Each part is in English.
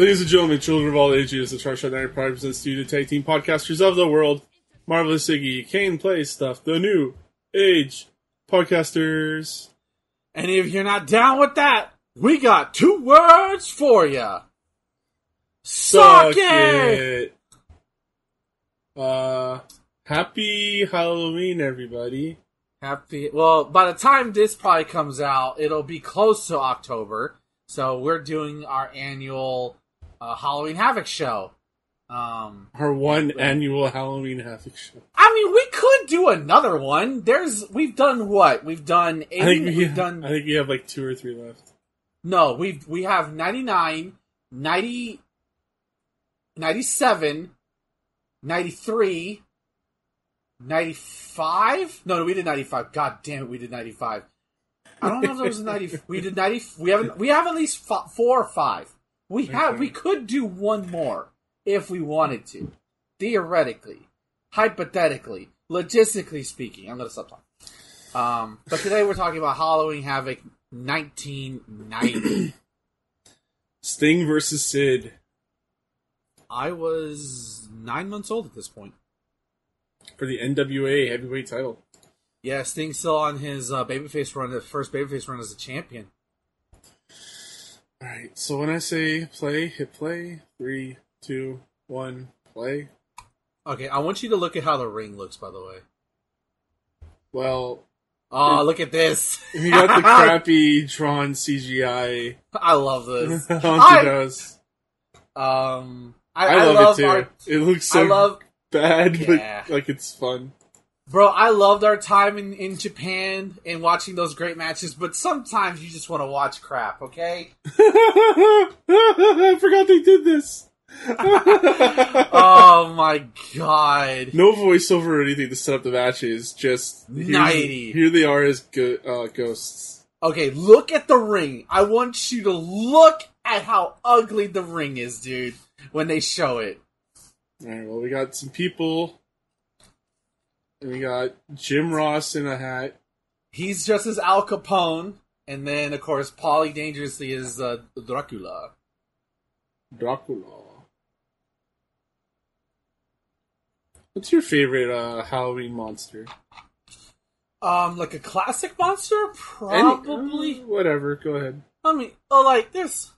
Ladies and gentlemen, children of all ages, the Charged Shot Night Pride presents to you the tag team podcasters of the world, Marvelous Iggy, Kane Plays Stuff, the new age podcasters. And if you're not down with that, we got two words for you. Suck, it! Uh, happy Halloween, everybody. Happy. Well, by the time this probably comes out, it'll be close to October. So we're doing our annual uh, Halloween Havoc show. Um, Our one annual Halloween Havoc show. I mean, we could do another one. There's, we've done what? We've done eight. I think we, we've done. I think we have like two or three left. No, we we have 99, 90, 97, 93, 95. No, no, we did 95. God damn it, we did 95. I don't know if there was a 90. We did 90. We haven't. We have at least four or five. We have. We could do one more if we wanted to. Theoretically, hypothetically, logistically speaking. I'm gonna stop talking. Um, but today we're talking about Halloween Havoc 1990. Sting versus Sid I was nine months old at this point. for the NWA heavyweight title. Yeah, Sting's still on his uh, babyface run, the first babyface run as a champion. Alright, so when I say play, hit play. Three, two, one, play. Okay, I want you to look at how the ring looks. By the way, Well, oh, look at this! you got the crappy drawn CGI I love this. I- those. Um, I, I, I love, it too. it looks so I love, bad, Yeah. but like it's fun. Bro. I loved our time in in Japan and watching those great matches. But sometimes you just want to watch crap. Okay. I forgot they did this. oh my god. no voiceover or anything to set up the matches. Just 90. Here they are as go- uh, ghosts. Okay, look at the ring. I want you to look at how ugly the ring is, dude, when they show it. All right. Well, we got some people. And we got Jim Ross in a hat. He's just as Al Capone, and then of course Paulie Dangerously is uh, Dracula. Dracula. What's your favorite uh, Halloween monster? Um, like a classic monster, Any- probably. uh, whatever. Go ahead. I mean, oh, like this.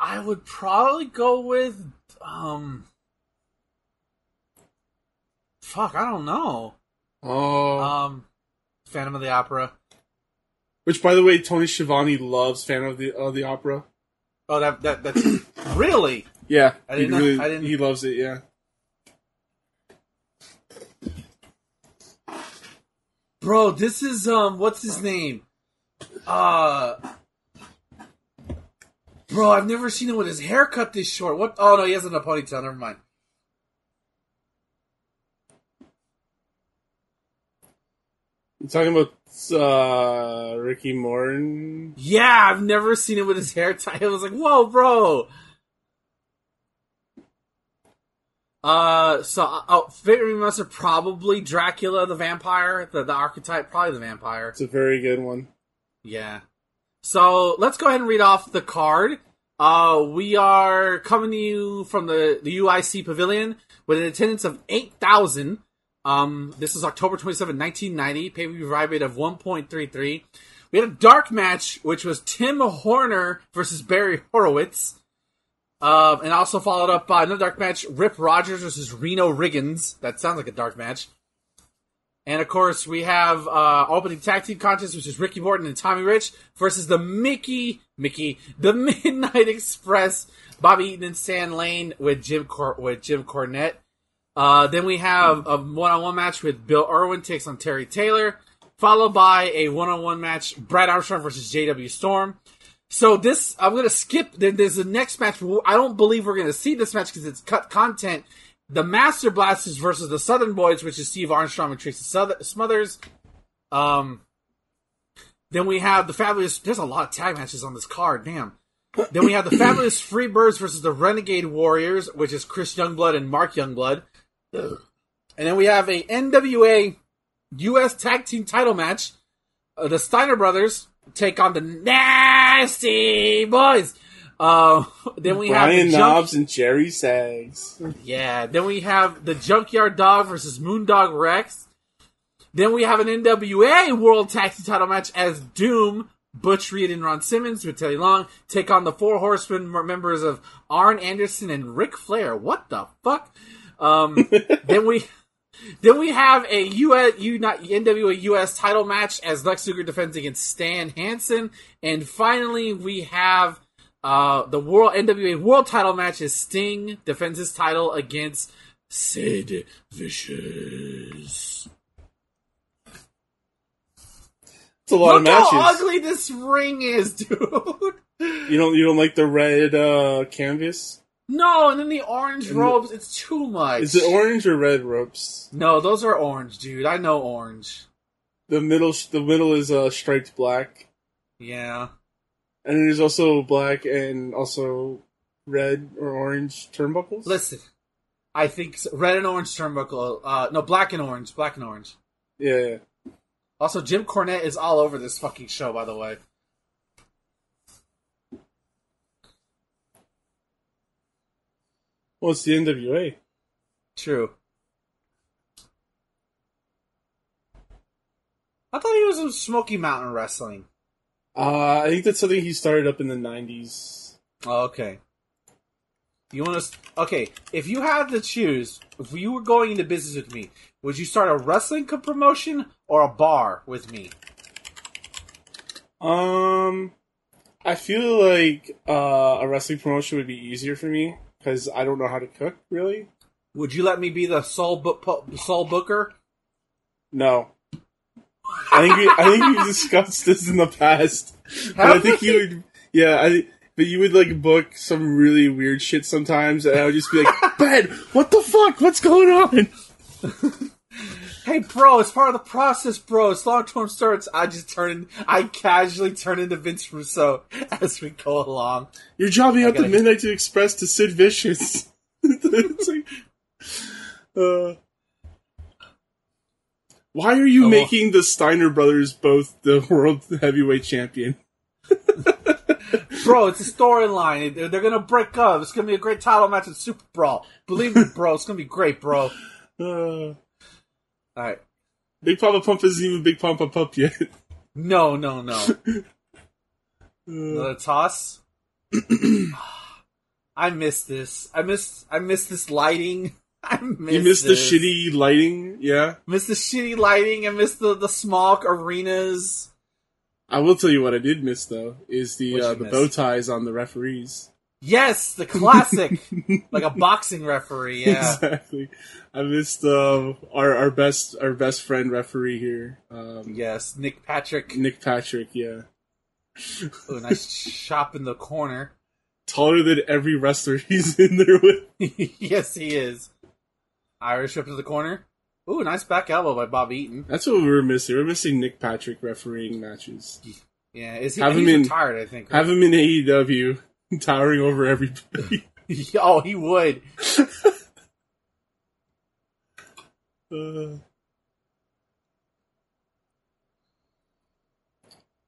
I would probably go with um. Fuck, I don't know. Oh, Um, Phantom of the Opera. which by the way, Tony Schiavone loves Fan of the of the Opera. Oh, that that that's really. Yeah, I didn't really, I didn't- he loves it. Yeah. Bro, this is um what's his name? Uh Bro, I've never seen him with his hair cut this short. What oh no, he has a ponytail, never mind. You talking about uh, Ricky Morton? Yeah, I've never seen him with his hair tied. I was like, whoa, bro. Uh, so uh, oh, favorite monster probably Dracula the vampire, the the archetype, probably the vampire. It's a very good one. Yeah. So let's go ahead and read off the card. Uh, we are coming to you from the, the UIC Pavilion with an attendance of 8,000. Um, this is October 27, 1990. Pay per view rate of 1.33. We had a dark match, which was Tim Horner versus Barry Horowitz. Um, and also followed up by another dark match, Rip Rogers versus Reno Riggins. That sounds like a dark match. And of course, we have uh, opening tag team contest, which is Ricky Morton and Tommy Rich versus the Mickey, Mickey, the Midnight Express, Bobby Eaton and Stan Lane with Jim Cor- with Jim Cornette. Uh, then we have a one-on-one match with Bill Irwin takes on Terry Taylor, followed by a one-on-one match Brad Armstrong versus J.W. Storm. So this, I'm gonna skip. There, there's the next match. I don't believe we're gonna see this match because it's cut content. the Master Blasters versus the Southern Boys, which is Steve Armstrong and Tracy Smothers. Um, then we have the Fabulous. There's a lot of tag matches on this card. Damn. Then we have the Fabulous Freebirds versus the Renegade Warriors, which is Chris Youngblood and Mark Youngblood. And then we have a NWA U.S. Tag Team Title match. Uh, the Steiner Brothers take on the Nasty Boys. Uh, then we have Brian the Junk- Knobbs and Jerry Saggs. yeah. Then we have the Junkyard Dog versus Moondog Rex. Then we have an NWA World Tag Team Title match as Doom, Butch Reed, and Ron Simmons with Teddy Long take on the Four Horsemen members of Arn Anderson and Ric Flair. What the fuck? Um, then we. Then we have a US, U, not, NWA US title match as Lex Luger defends against Stan Hansen. And finally, we have uh, the World NWA World Title match as Sting defends his title against Sid Vicious. It's a lot of Look how ugly this ring is, dude. You don't you don't like the red uh, canvas? No, and then the orange And robes. It's too much. Is it orange or red robes? No, those are orange, dude. I know orange. The middle the middle is uh, striped black, Yeah. and there's also black and also red or orange turnbuckles. Listen, I think red and orange turnbuckle. Uh, no, black and orange. Black and orange. Yeah, yeah. Also, Jim Cornette is all over this fucking show, by the way. Well, it's the NWA. True. I thought he was in Smoky Mountain Wrestling. Uh, I think that's something he started up in the '90s. Oh, okay. You want to? Okay, if you had to choose, if you were going into business with me, would you start a wrestling promotion or a bar with me? Um, I feel like uh, a wrestling promotion would be easier for me because I don't know how to cook really. Would you let me be the book sole booker? No. I think we, I think we've discussed this in the past. But I think you would, yeah. I but you would like book some really weird shit sometimes, and I would just be like, "Ben, what the fuck? What's going on?" Hey, bro, it's part of the process, bro. As long term starts, I just turn, I casually turn into Vince Russo as we go along. You're jobbing out the Midnight to Express to Sid Vicious. It's like, uh, why are you Oh, well. making the Steiner brothers both the world heavyweight champion? Bro, it's a storyline. They're, they're gonna break up. It's gonna be a great title match at Super Brawl. Believe me, bro. It's gonna be great, bro. Uh, Alright. Big Papa Pump isn't even Big Papa Pump yet. No, no, no. Another toss. I miss this. I miss. I miss this lighting. I miss. you missed the shitty lighting, yeah. Miss the shitty lighting. I miss the the small arenas. I will tell you what I did miss though is the uh, the miss? bow ties on the referees. Yes, the classic, like a boxing referee. Yeah. exactly. I missed uh, our our best our best friend referee here, um, Yes, Nick Patrick. Nick Patrick. Yeah, Ooh, nice chop in the corner. taller than every wrestler he's in there with. yes, he is. Irish up to the corner. Ooh, nice back elbow by Bob Eaton. That's what we were missing. We're missing Nick Patrick refereeing matches. Yeah, is he? Have him in- retired, I think. right? Have him in AEW, towering over everybody. oh, he would. Uh,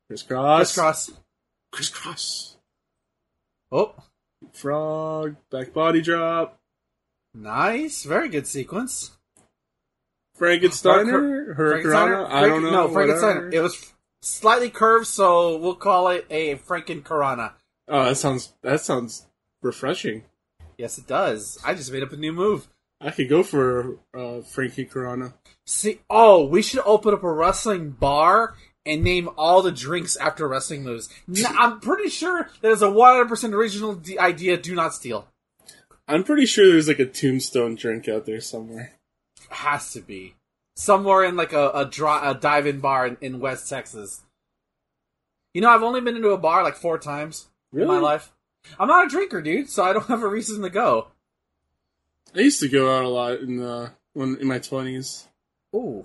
crisscross, Crisscross. crisscross, Oh, frog, back body drop, nice. Very good sequence. Frankensteiner, Hurricanrana. I don't know. No, Frankensteiner. It was slightly curved, so we'll call it a Frankencarana. Oh, that sounds that sounds refreshing. Yes, it does. I just made up a new move. I could go for uh, Frankie Corona. See, oh, we should open up a wrestling bar and name all the drinks after wrestling moves. I'm pretty sure that is a 100% original d- idea. Do not steal. I'm pretty sure there's like a tombstone drink out there somewhere. Has to be somewhere in like a a, dri- a dive-in bar in, in West Texas. You know, I've only been into a bar like four times in my life. I'm not a drinker, dude, so I don't have a reason to go. I used to go out a lot in the when in my twenties. Ooh.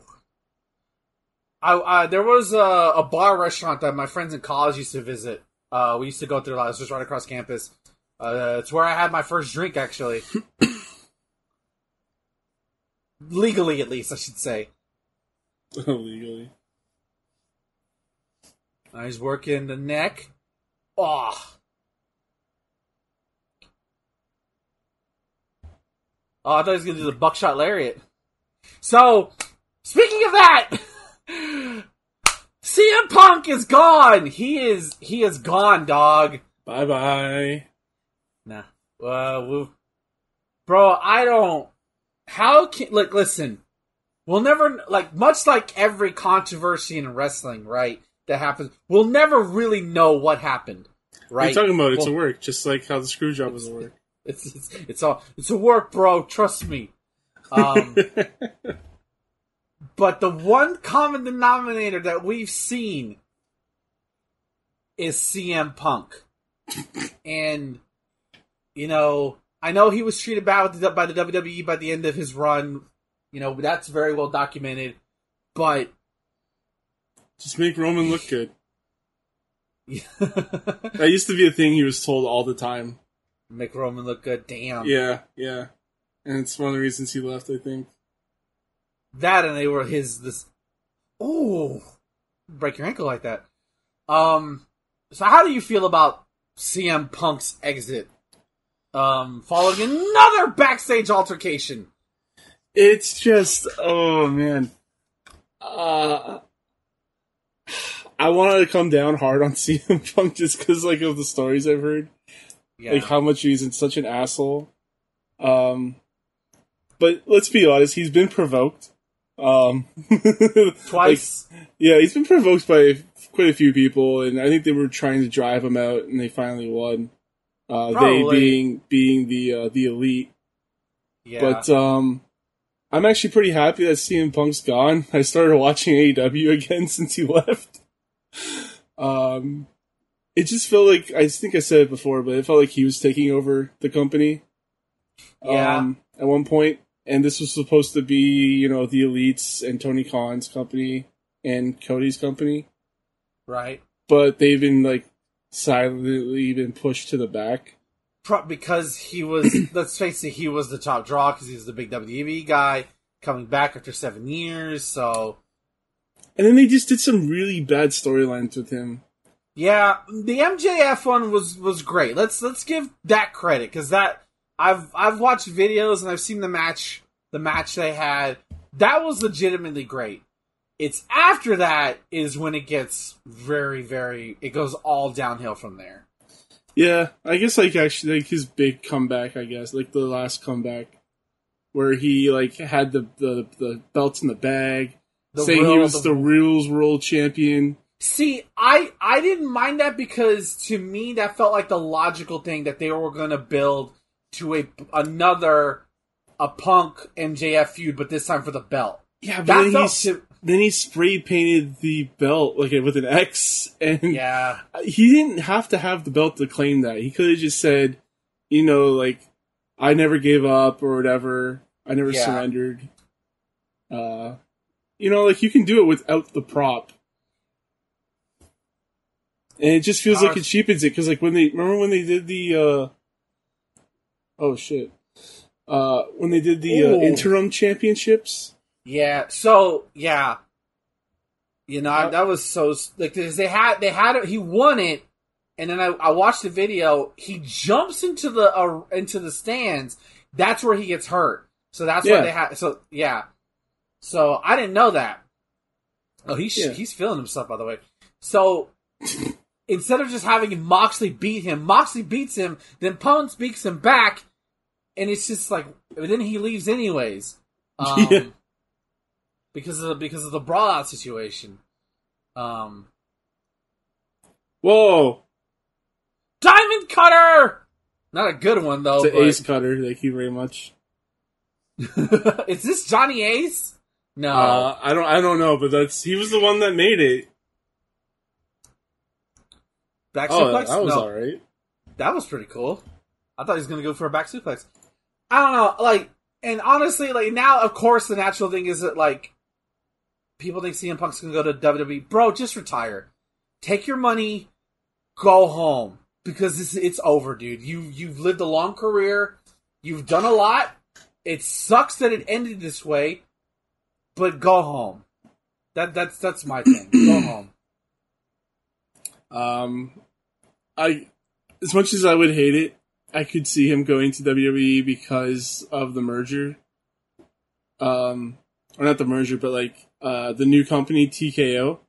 I, I there was a, a bar restaurant that my friends in college used to visit. Uh, we used to go through a lot. It was just right across campus. Uh, it's where I had my first drink, actually. Legally, at least, I should say. Legally. I was working the neck. Oh. Oh, I thought he was gonna do the buckshot lariat. So, speaking of that, CM Punk is gone. He is he is gone, dog. Bye bye. Nah. Uh, we bro, I don't. How can like listen? We'll never like much like every controversy in wrestling, right? That happens. We'll never really know what happened, right? you talking about? It's Well, a work, just like how the screw job was a work. It's, it's it's all it's a work, bro. Trust me. Um, but the one common denominator that we've seen is CM Punk, and you know I know he was treated bad with the, by the WWE by the end of his run. You know that's very well documented, but just make Roman look good. That used to be a thing he was told all the time. Make Roman look good. Damn. Yeah, yeah. And it's one of the reasons he left, I think. That and they were his this. Oh, break your ankle like that. Um. So how do you feel about CM Punk's exit? Um, following another backstage altercation. It's just, oh man. Uh, I wanted to come down hard on CM Punk just because, like, of the stories I've heard. Yeah. like how much he's in such an asshole. Um, but let's be honest, he's been provoked. Um, Twice. like, yeah, he's been provoked by quite a few people, and I think they were trying to drive him out, and they finally won. Uh, they being being the uh, the elite, yeah. but um, I'm actually pretty happy that CM Punk's gone. I started watching AEW again since he left. Um, it just felt like I think I said it before, but it felt like he was taking over the company. Yeah. Um, at one point, and this was supposed to be, you know, the elites and Tony Khan's company and Cody's company, right. but they've been like silently been pushed to the back. Pro- because he was. let's face it, he was the top draw because he was the big WWE guy coming back after seven years. So And then they just did some really bad storylines with him. Yeah, the MJF one was was great. Let's let's give that credit because that I've I've watched videos and I've seen the match the match they had. That was legitimately great. It's after that is when it gets very very it goes all downhill from there. Yeah, I guess like actually like his big comeback, I guess, like the last comeback where he like had the the, the belts in the bag, The saying he was the, Reels World Champion. See, I I didn't mind that because to me that felt like the logical thing that they were going to build to a another a Punk MJF feud, but this time for the belt. Yeah, but That then, felt to, then he spray painted the belt like with an X, and yeah. he didn't have to have the belt to claim that. He could have just said, you know, like I never gave up or whatever. I never Yeah. surrendered. Uh, you know, like you can do it without the prop. And it just feels like it cheapens it because, like, when they remember when they did the, uh, oh shit, uh, when they did the uh, interim championships, Yeah. So yeah, you know I, Uh, that was so like 'cause they had they had it. He won it, and then I, I watched the video. He jumps into the uh, into the stands. That's where he gets hurt. So that's Yeah. why they had. So yeah. So I didn't know that. Oh, he's Yeah. he's feeling himself by the way. So instead of just having Moxley beat him, Moxley beats him. Then Pone beats him back, and it's just like then he leaves anyways. Um, Yeah. Because of the, because of the brawl out situation. Um, whoa, Diamond Cutter. Not a good one though. it's an ace cutter. Thank you very much. Is this Johnny Ace? No. Uh, I don't, I don't know, but that's he was the one that made it. Back Oh, suplex? that was no. all right. That was pretty cool. I thought he was gonna go for a back suplex. I don't know. Like and honestly, like now, of course, the natural thing is that like people think CM Punk's gonna go to WWE. Bro, just retire. Take your money, go home because it's, it's over, dude. You you've lived a long career. You've done a lot. It sucks that it ended this way, but go home. That that's that's my thing. go home. Um, I as much as I would hate it, I could see him going to WWE because of the merger. Um, or not the merger, but like uh, the new company TKO,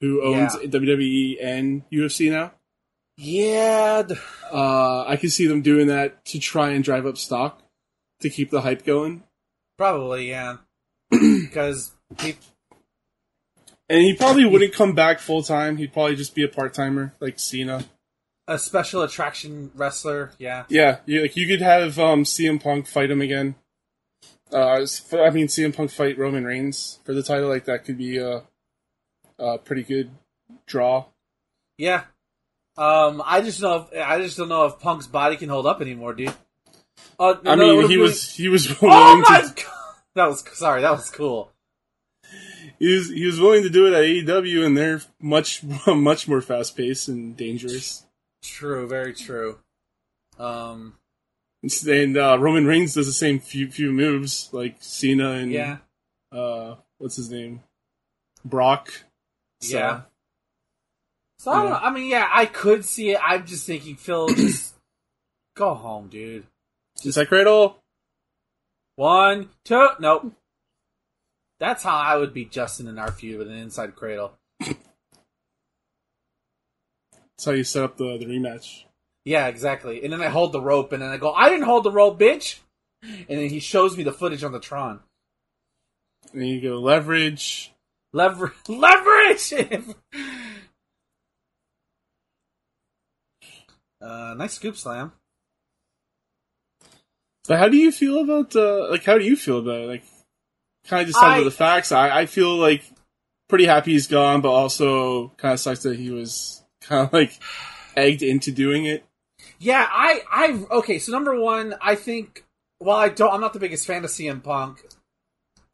who owns Yeah. WWE and UFC now. Yeah, Uh, I could see them doing that to try and drive up stock to keep the hype going. probably yeah. Because And he probably wouldn't come back full time. He'd probably just be a part timer, like Cena. a special attraction wrestler, yeah. Yeah, you, like you could have um, CM Punk fight him again. Uh, I mean, CM Punk fight Roman Reigns for the title. Like that could be a, a pretty good draw. Yeah. Um, I just know if, I just don't know if Punk's body can hold up anymore, dude. Uh, I no, mean, he was he was willing Oh my to god, that was sorry. That was cool. He was he was willing to do it at AEW, and they're much much more fast paced and dangerous. True, very true. Um, And uh, Roman Reigns does the same few few moves like Cena and yeah, uh, what's his name, Brock. So, yeah. So I don't know. I mean, yeah, I could see it. I'm just thinking, Phil, just go home, dude. Is that Cradle? One, two, nope. That's how I would beat Justin in our feud with an inside cradle. That's how you set up the the rematch. Yeah, exactly. And then I hold the rope, and then I go, "I didn't hold the rope, bitch." And then he shows me the footage on the Tron. And you go leverage. Lever- leverage. uh, nice scoop slam. But how do you feel about uh like how do you feel about it? Like kind of just talk I- the facts. I I feel like pretty happy he's gone, but also kind of sucks that he was kind of like egged into doing it. Yeah, I, I, okay. So number one, I think. While I don't, I'm not the biggest fan of CM Punk.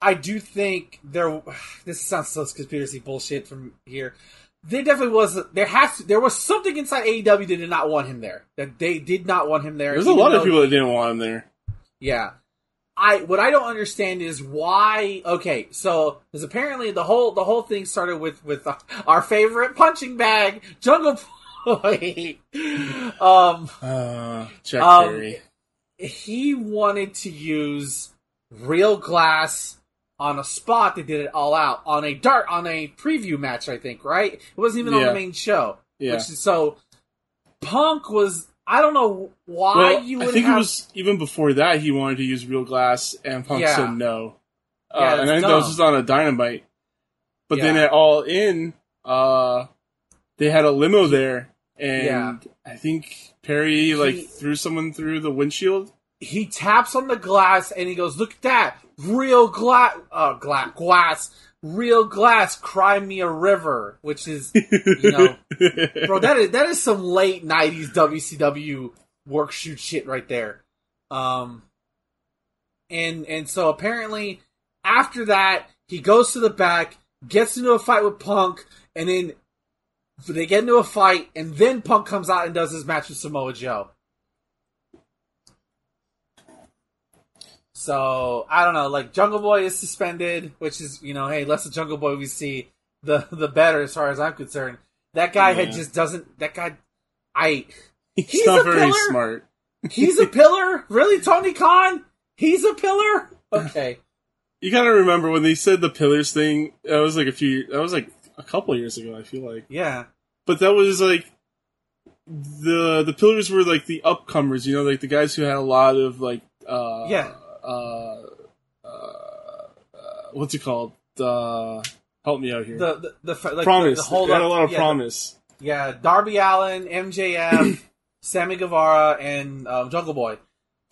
I do think there. This sounds so conspiracy bullshit from here. There definitely was. There has to. There was something inside AEW that did not want him there. That they did not want him there. There's a lot of people that didn't want him there. Yeah. I what I don't understand is why okay, so because apparently the whole the whole thing started with with our favorite punching bag, Jungle Boy. um Uh, Jack Um, Perry. he wanted to use real glass on a spot they did it all out on a dart on a preview match, I think, right? It wasn't even on the main show. Yeah. Which so Punk was I don't know why Well, you I think have it was even before that he wanted to use real glass, and Punk Yeah. said no. Yeah, uh, that's and I think that was just on a dynamite. But then at All In, uh, they had a limo there, and Yeah. I think Perry like He- threw someone through the windshield. he taps on the glass and he goes, "Look at that, real glass, uh, glass, glass, real glass. Cry me a river," which is, you know, bro, that is that is some late '90s WCW work shoot shit right there. Um, and and so apparently after that he goes to the back, gets into a fight with Punk, and then they get into a fight, and then Punk comes out and does his match with Samoa Joe. So I don't know. Like Jungle Boy is suspended, which is you know, hey, less the Jungle Boy we see, the the better as far as I'm concerned. That guy had just doesn't. That guy, I He's, He's not a very pillar? smart. he's a pillar. Really, Tony Khan? He's a pillar. Okay. You gotta remember when they said the pillars thing. That was like a few. That was like a couple years ago. I feel like, Yeah. but that was like the the pillars were like the upcomers. You know, like the guys who had a lot of like uh Yeah. Uh, uh, what's it called? Uh, help me out here. The the, the like promise. The, the they had a lot of yeah, promise. Yeah, Darby Allin, MJF, Sammy Guevara, and um, Jungle Boy.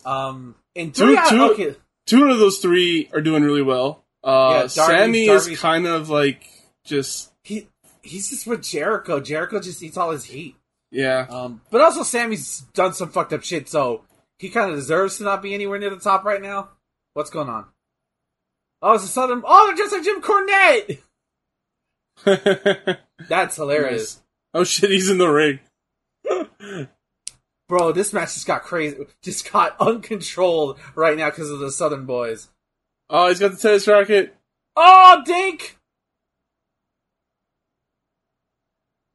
Um, and Two- three out, okay. Two out of those three are doing really well. Uh, Yeah, Darby- Sammy Darby- is kind of like just He he's just with Jericho. Jericho just eats all his heat. yeah. Um, but also Sammy's done some fucked up shit, so he kind of deserves to not be anywhere near the top right now. What's going on? Oh, it's a Southern. Oh, they're just like Jim Cornette. That's hilarious, Nice. Oh shit, he's in the ring. bro. This match just got crazy. Just got uncontrolled right now because of the Southern boys. Oh, he's got the tennis racket, Oh, Dink.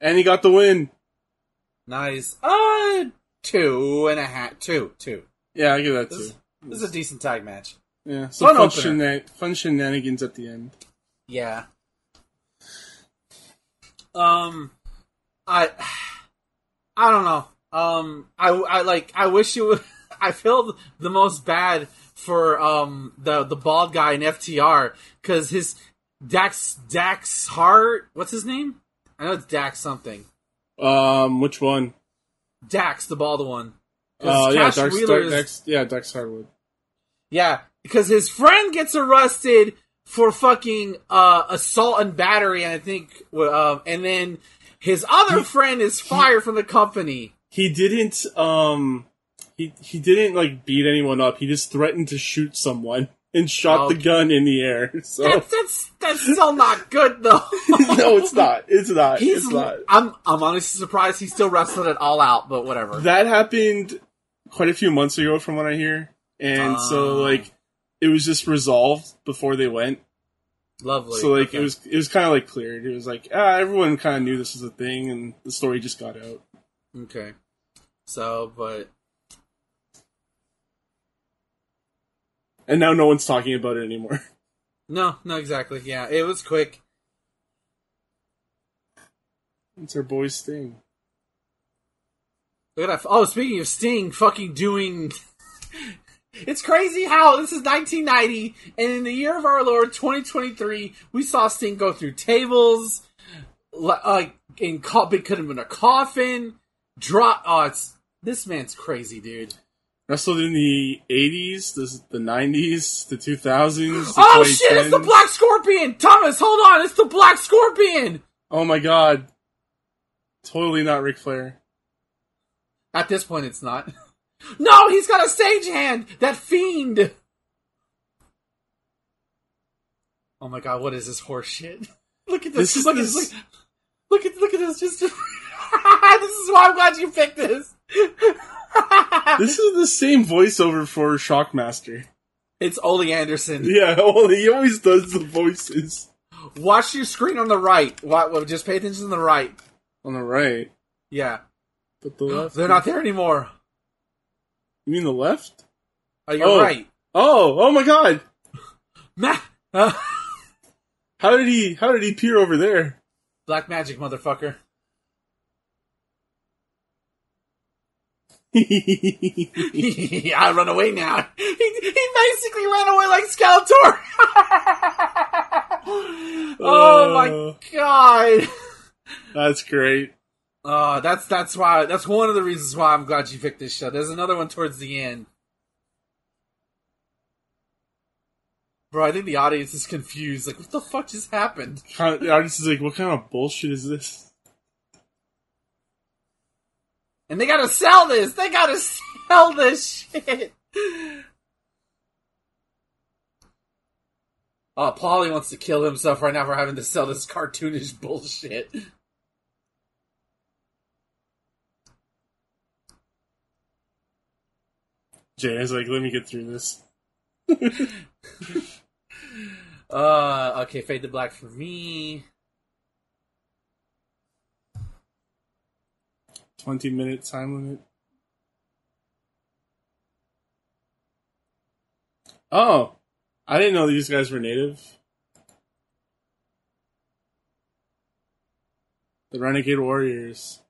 and he got the win. Nice. Uh, two and a half. Two, two. Yeah, I give that This, too. this is a decent tag match. Yeah, some Fun fun, opener. shena- fun shenanigans at the end. Yeah. Um, I, I don't know. Um, I, I like. I wish you would. I feel the most bad for um the the bald guy in FTR because his Dax Dax Hart. What's his name? I know it's Dax something. Um, which one? Dax, the bald one. Oh yeah, Wheeler's- Dark, Dex, yeah, Dex Harwood. Yeah, because his friend gets arrested for fucking uh, assault and battery, and I think, um, and then his other friend is fired from the company. He didn't. Um, he he didn't like beat anyone up. He just threatened to shoot someone and shot the gun in the air. So That's that's that's still not good though. no, it's not. It's not. He's. it's not. I'm I'm honestly surprised he still wrestled it all out, but whatever. That happened quite a few months ago, from what I hear, and so Oh. like it was just resolved before they went. Lovely. So like Okay. it was it was kind of like cleared. It was like ah, everyone kind of knew this was a thing, and the story just got out. okay. So, but And now no one's talking about it anymore. no, no, exactly. Yeah, it was quick. it's our boy Sting. Look at that. Oh, speaking of Sting, fucking doing. it's crazy how this is 1990, and in the year of our Lord 2023, we saw Sting go through tables, like in co- it could have been a coffin, drop. Oh, it's this man's crazy, dude. Wrestled in the '80s, the, the '90s, the 2000s. The Oh shit! It's the Black Scorpion. Thomas, hold on. It's the Black Scorpion. Oh my god! Totally not Ric Flair. At this point, it's not. No, he's got a stage hand. That fiend. Oh my god, what is this horse shit? Look at this. This look, this. Look, look at look at this. Just this is why I'm glad you picked this. This is the same voiceover for Shockmaster. it's Ole Anderson. Yeah, well, he always does the voices Watch your screen on the right. Just pay attention to the right. on the right, Yeah, but the left. they're not there anymore. You mean the left? Oh, you're Oh. right. Oh, oh my god! Ma- uh, How did he? How did he peer over there? Black magic, motherfucker. I run away now. He, he basically ran away like Skeletor. oh my Uh, god. That's great. Oh, that's that's why that's one of the reasons why I'm glad you picked this show. There's another one towards the end. Bro, I think the audience is confused. Like, what the fuck just happened? The audience is like, "What kind of bullshit is this?" And they gotta sell this. They gotta sell this shit. Oh, Paulie wants to kill himself right now for having to sell this cartoonish bullshit. Jay is like, "Let me get through this." Uh, okay, fade to black for me. Twenty minute time limit. Oh, I didn't know these guys were native. The Renegade Warriors.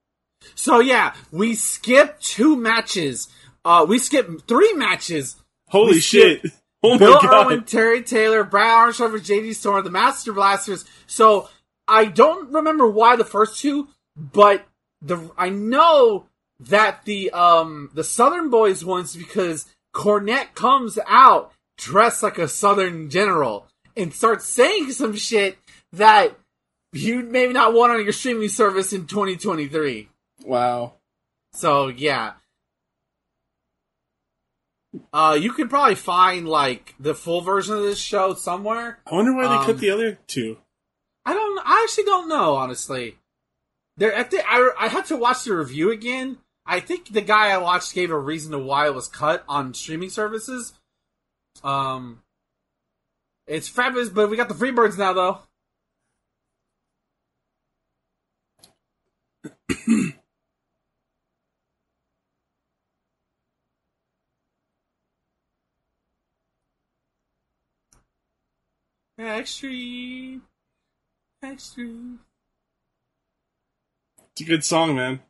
So yeah, we skipped two matches. Uh, we skipped three matches. Holy shit! Oh Bill my god! Irwin, Terry Taylor, Brad Armstrong JD Storm, the Master Blasters. So I don't remember why the first two, but the I know that the um the Southern Boys ones because Cornette comes out dressed like a Southern general and starts saying some shit that you maybe not want on your streaming service in 2023. Wow. So yeah, Uh, you could probably find like the full version of this show somewhere. I wonder why they Um, cut the other two. I don't. I actually don't know. Honestly, there. I I. I had to watch the review again. I think the guy I watched gave a reason to why it was cut on streaming services. Um, it's fabulous, but we got the Freebirds now, though. Extreme, extreme. It's a good song, man.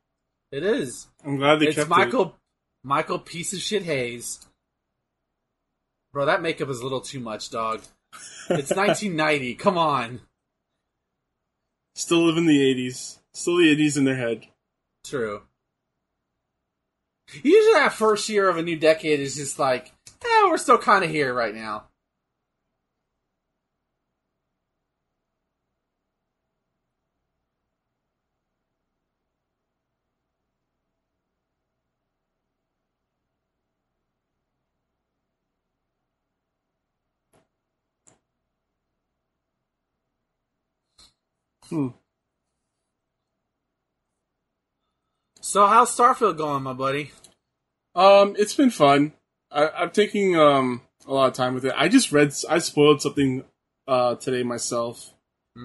It is. I'm glad they it's kept Michael Michael piece of shit Hayes. Bro, that makeup is a little too much, dog. It's 1990. Come on. Still live in the 80s. Still the 80s in their head. True. Usually that first year of a new decade is just like, eh, we're still kind of here right now. Hmm. So how's Starfield going, my buddy? Um, it's been fun. I, I'm taking um a lot of time with it. I just read. I spoiled something uh today myself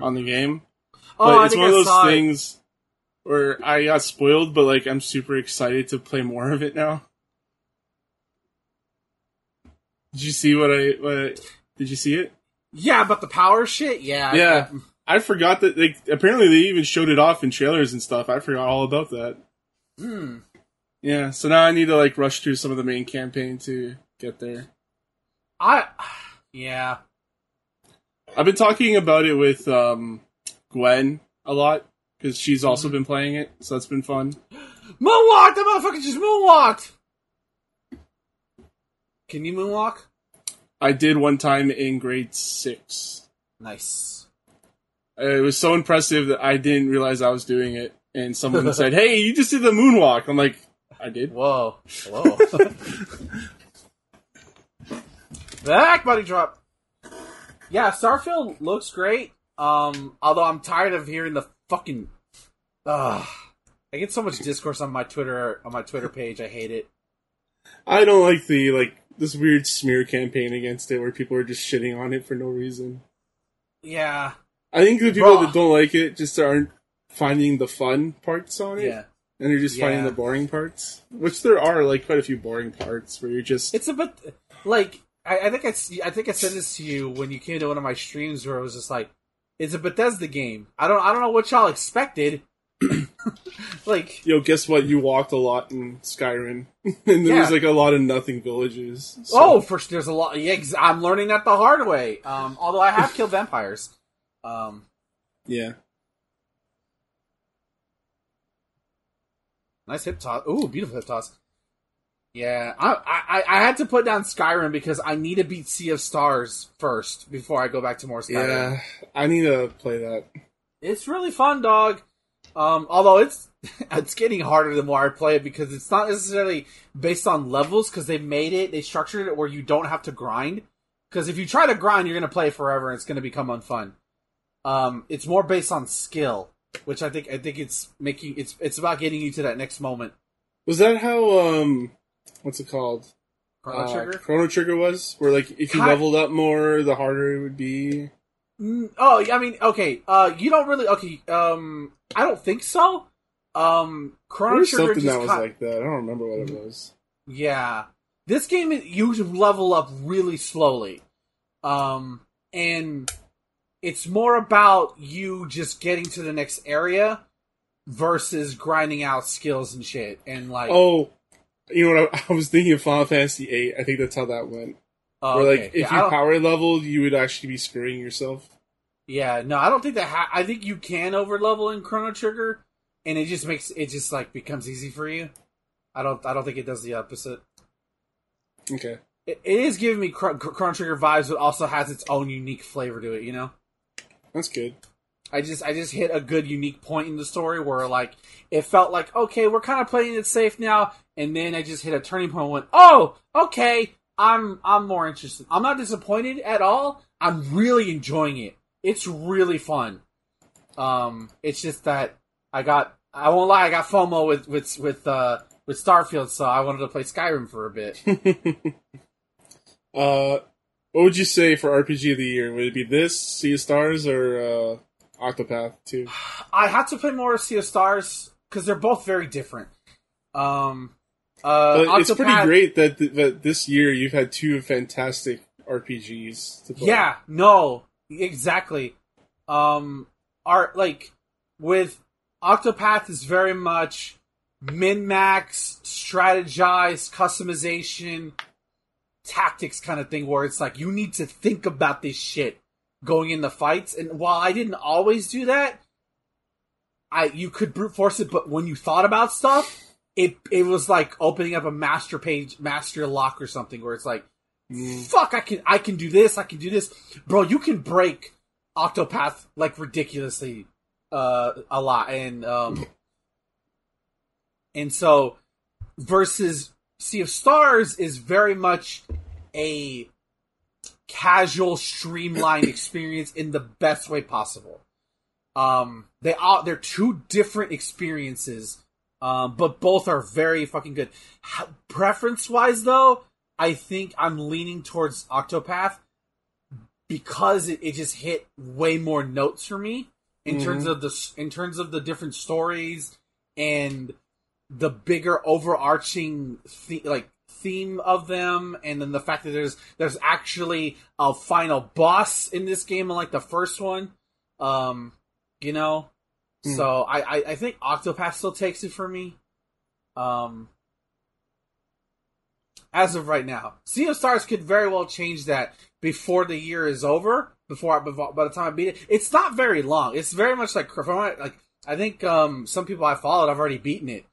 on the game, Oh, but I it's think one of those saw it. things where I got spoiled, but like I'm super excited to play more of it now. Did you see what I? What I- did you see it? Yeah, but the power shit. Yeah, Yeah. I forgot that. they apparently, they even showed it off in trailers and stuff. I forgot all about that. Hmm. Yeah, so now I need to like rush through some of the main campaign to get there. I. Yeah. I've been talking about it with um, Gwen a lot because she's also Mm-hmm. been playing it, so that's been fun. Moonwalk! The motherfucker just moonwalked! Can you moonwalk? I did one time in grade six. Nice. It was so impressive that I didn't realize I was doing it, and someone said, "Hey, you just did the moonwalk." I'm like, "I did." Whoa. Whoa. Back body drop. Yeah, Starfield looks great. Um, although I'm tired of hearing the fucking. Ugh. I get so much discourse on my Twitter on my Twitter page. I hate it. I don't like the like this weird smear campaign against it where people are just shitting on it for no reason. Yeah. I think the people that don't like it just aren't finding the fun parts on it, Yeah. and they're just finding the boring parts. Which there are like quite a few boring parts where you're just It's a bit like I, I think I, I think I said this to you when you came to one of my streams where I was just like it's a Bethesda game. I don't I don't know what y'all expected. like yo, guess what? You walked a lot in Skyrim, and there Yeah. was like a lot of nothing villages. so- oh, for there's a lot. Yeah, I'm learning that the hard way. Um, although I have killed vampires. Um, yeah. nice hip toss. Ooh, beautiful hip toss. Yeah, I, I I had to put down Skyrim because I need to beat Sea of Stars first before I go back to more Skyrim. Yeah, I need to play that. It's really fun, dog. Um, although it's it's getting harder the more I play it because it's not necessarily based on levels because they made it they structured it where you don't have to grind. Because if you try to grind, you're gonna play forever and it's gonna become unfun. Um, it's more based on skill, which I think I think it's making it's it's about getting you to that next moment. Was that how um, what's it called? Chrono Uh, Trigger. Chrono Trigger was where like if you Ki- leveled up more, the harder it would be. Mm, oh, I mean, okay. Uh, you don't really okay. Um, I don't think so. Um, Chrono Trigger something that was ki- like that. I don't remember what it was. Yeah. This game you level up really slowly. Um and it's more about you just getting to the next area versus grinding out skills and shit and like Oh, you know what? I, I was thinking of Final Fantasy VIII. I think that's how that went. oh, Where like okay. if yeah, you power leveled, you would actually be screwing yourself. yeah, no, I don't think that ha- I think you can over level in Chrono Trigger and it just makes it just like becomes easy for you. I don't I don't think it does the opposite. Okay. It, it is giving me Chron- Chrono Trigger vibes but also has its own unique flavor to it, you know? That's good. I just I just hit a good unique point in the story where like it felt like okay we're kind of playing it safe now and then I just hit a turning point. and Went, oh, okay, I'm I'm more interested. I'm not disappointed at all. I'm really enjoying it. It's really fun. Um, it's just that I got I won't lie, I got FOMO with with with uh with Starfield, so I wanted to play Skyrim for a bit. uh, what would you say for RPG of the year? Would it be this, Sea of Stars, or uh, Octopath 2? I had to play more Sea of Stars because they're both very different. Um, uh, But it's pretty great that, th- that this year you've had two fantastic RPGs to play. Yeah, no, exactly. Um, art like with Octopath is very much min max, strategize, customization, tactics kind of thing where it's like you need to think about this shit going in the fights. And while I didn't always do that, I you could brute force it, but when you thought about stuff, it it was like opening up a master page, master lock or something where it's like fuck, I can I can do this, I can do this, bro. You can break Octopath like ridiculously uh, a lot, and um, and so versus Sea of Stars is very much a casual, streamlined experience in the best way possible. Um, they are they're two different experiences, um, but both are very fucking good. Preference wise, though, I think I'm leaning towards Octopath because it, it just hit way more notes for me in terms of the in terms of the different stories and the bigger overarching the, like theme of them and then the fact that there's there's actually a final boss in this game unlike the first one. Um you know? So I, I i think octopath still takes it for me. Um as of right now. Sea of stars could very well change that before the year is over before, before by the time i beat it. It's not very long. It's very much like like i think um some people i followed i've already beaten it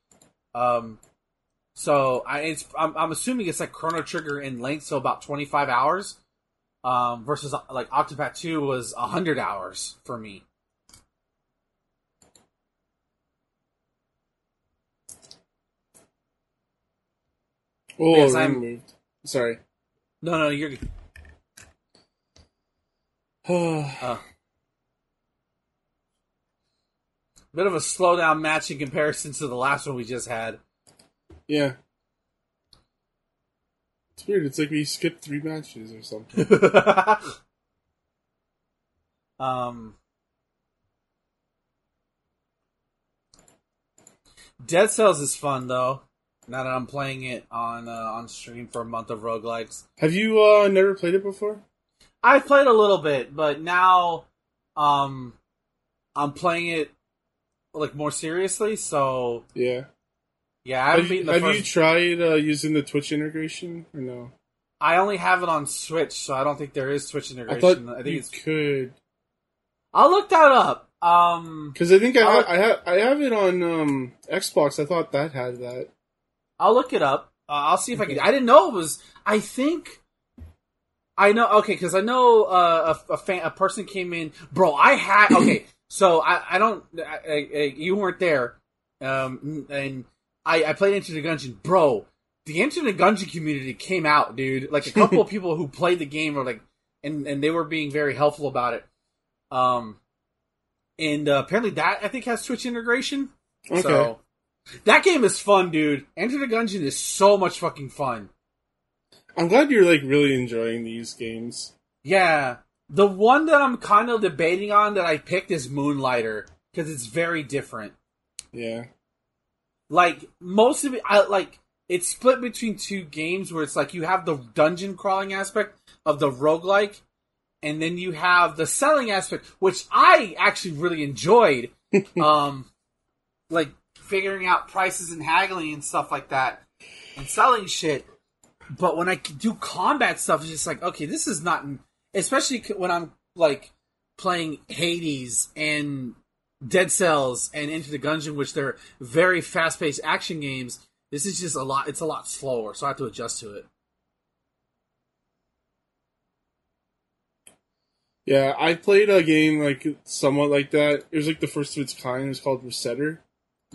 um so I, it's I'm, I'm assuming it's like Chrono Trigger in length, so about 25 hours. Um, versus uh, like Octopath 2 was 100 hours for me. Oh, Yes, I'm- removed. Sorry. No, no, you're uh, bit of a slowdown match in comparison to the last one we just had. yeah. It's weird. It's like we skipped three matches or something. um, Dead Cells is fun though. Now that I'm playing it on uh, on stream for a month of roguelikes. Have you uh, never played it before? I've played a little bit, but now um I'm playing it like more seriously, so Yeah. yeah, I haven't Have, you, have first you tried uh, using the Twitch integration or no? I only have it on Switch, so I don't think there is Switch I integration. thought I, think you it's could I'll look that up. Um because I think I, I'll- I have I have it on um, Xbox. I thought that had that. I'll look it up. Uh, I'll see if I can. I didn't know it was. I think. I know. Okay, because I know uh, a a, fan, a person came in, bro. I had okay. So I I don't. I, I, you weren't there, um, and I I played Enter the Gungeon, bro. The Enter the Gungeon community came out, dude. Like a couple of people who played the game were like, and and they were being very helpful about it. Um, and uh, apparently that I think has Twitch integration. Okay. So that game is fun, dude. Enter the Gungeon is so much fucking fun. I'm glad you're like really enjoying these games. Yeah. The one that I'm kind of debating on that I picked is Moonlighter because it's very different. Yeah. Like most of it, I like it's split between two games where it's like you have the dungeon crawling aspect of the roguelike, and then you have the selling aspect, which I actually really enjoyed. um, like figuring out prices and haggling and stuff like that, and selling shit. But when I do combat stuff, it's just like, okay, this is not, especially when I'm like playing Hades and Dead Cells and Enter the Gungeon, which they're very fast paced action games. This is just a lot. It's a lot slower, so I have to adjust to it. Yeah, I played a game like somewhat like that. It was like the first of its kind. It was called Resetter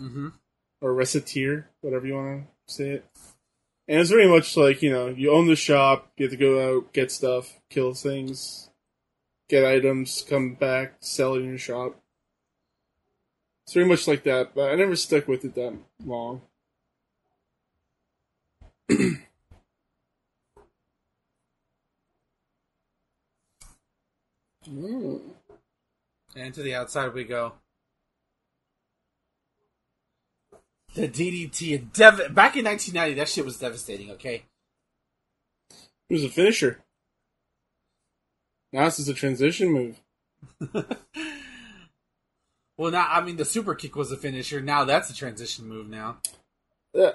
Mm-hmm. or Reciteer, whatever you want to say it. And it's very much like you know, you own the shop, you have to go out, get stuff, kill things, get items, come back, sell it in your shop. It's very much like that, but I never stuck with it that long. And to the outside we go. The DDT, dev- back in 1990, that shit was devastating. Okay, It was a finisher. Now this is a transition move. well now I mean the super kick was a finisher. Now that's a transition move. Now Uh,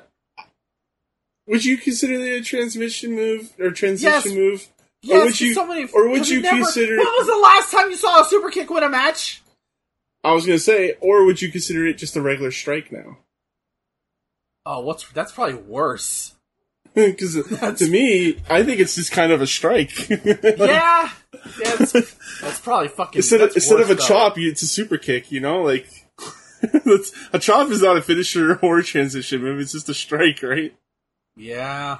would you consider that a transmission move or transition Yes. move? yes, or would you? so many, or would you never- consider? When was the last time you saw a super kick win a match? I was gonna say, or would you consider it just a regular strike now? Oh, what's that's probably worse. Because uh, to me, I think it's just kind of a strike. yeah, yeah, that's, that's probably fucking. instead of instead of a though. chop, it's a super kick. You know, like that's- a chop is not a finisher or a transition move. It's just a strike, right? Yeah.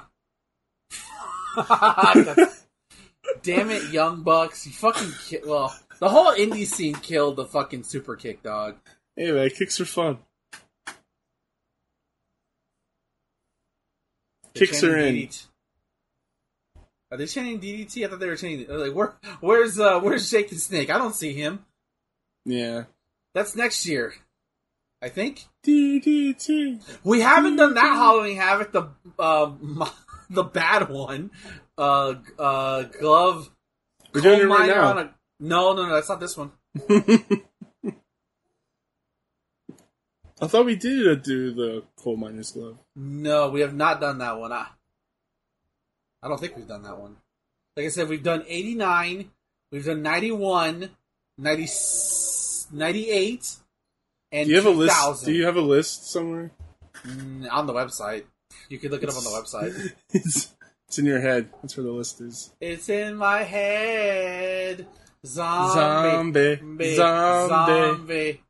Damn it, Young Bucks! You fucking ki- well, the whole indie scene killed the fucking super kick, dog. Hey man, kicks are fun. Kicks are in. DDT. Are they chanting DDT? I thought they were chanting. Like, where, where's uh, where's Jake the Snake? I don't see him. Yeah. That's next year, I think. DDT. We haven't done that Halloween Havoc, the um, the bad one. Uh, uh, glove. We're doing it right now. a- no, no, no, that's not this one. I thought we did do the coal miner's glove. No, we have not done that one. I, I don't think we've done that one. Like I said, we've done 89, we've done 91, 90, 98, and Do you have a list? Do you have a list somewhere? Mm, on the website. You can look it up on the website. it's, it's in your head. That's where the list is. It's in my head. Zombie. Zombie. Zombie. Zombie.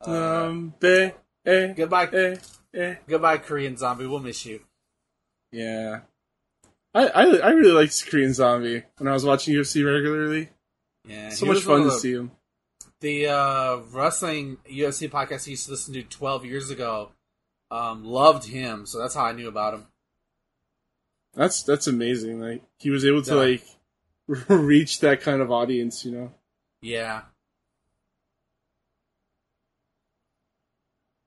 Uh, Zombie. Eh, goodbye. eh, eh. Goodbye, Korean zombie. We'll miss you. Yeah. I, I I really liked Korean Zombie when I was watching UFC regularly. Yeah, So much fun to the- see him. the uh, wrestling UFC podcast I used to listen to 12 years ago um, loved him, so that's how I knew about him. That's that's amazing. Like he was able to Yeah. like reach that kind of audience. You know. Yeah.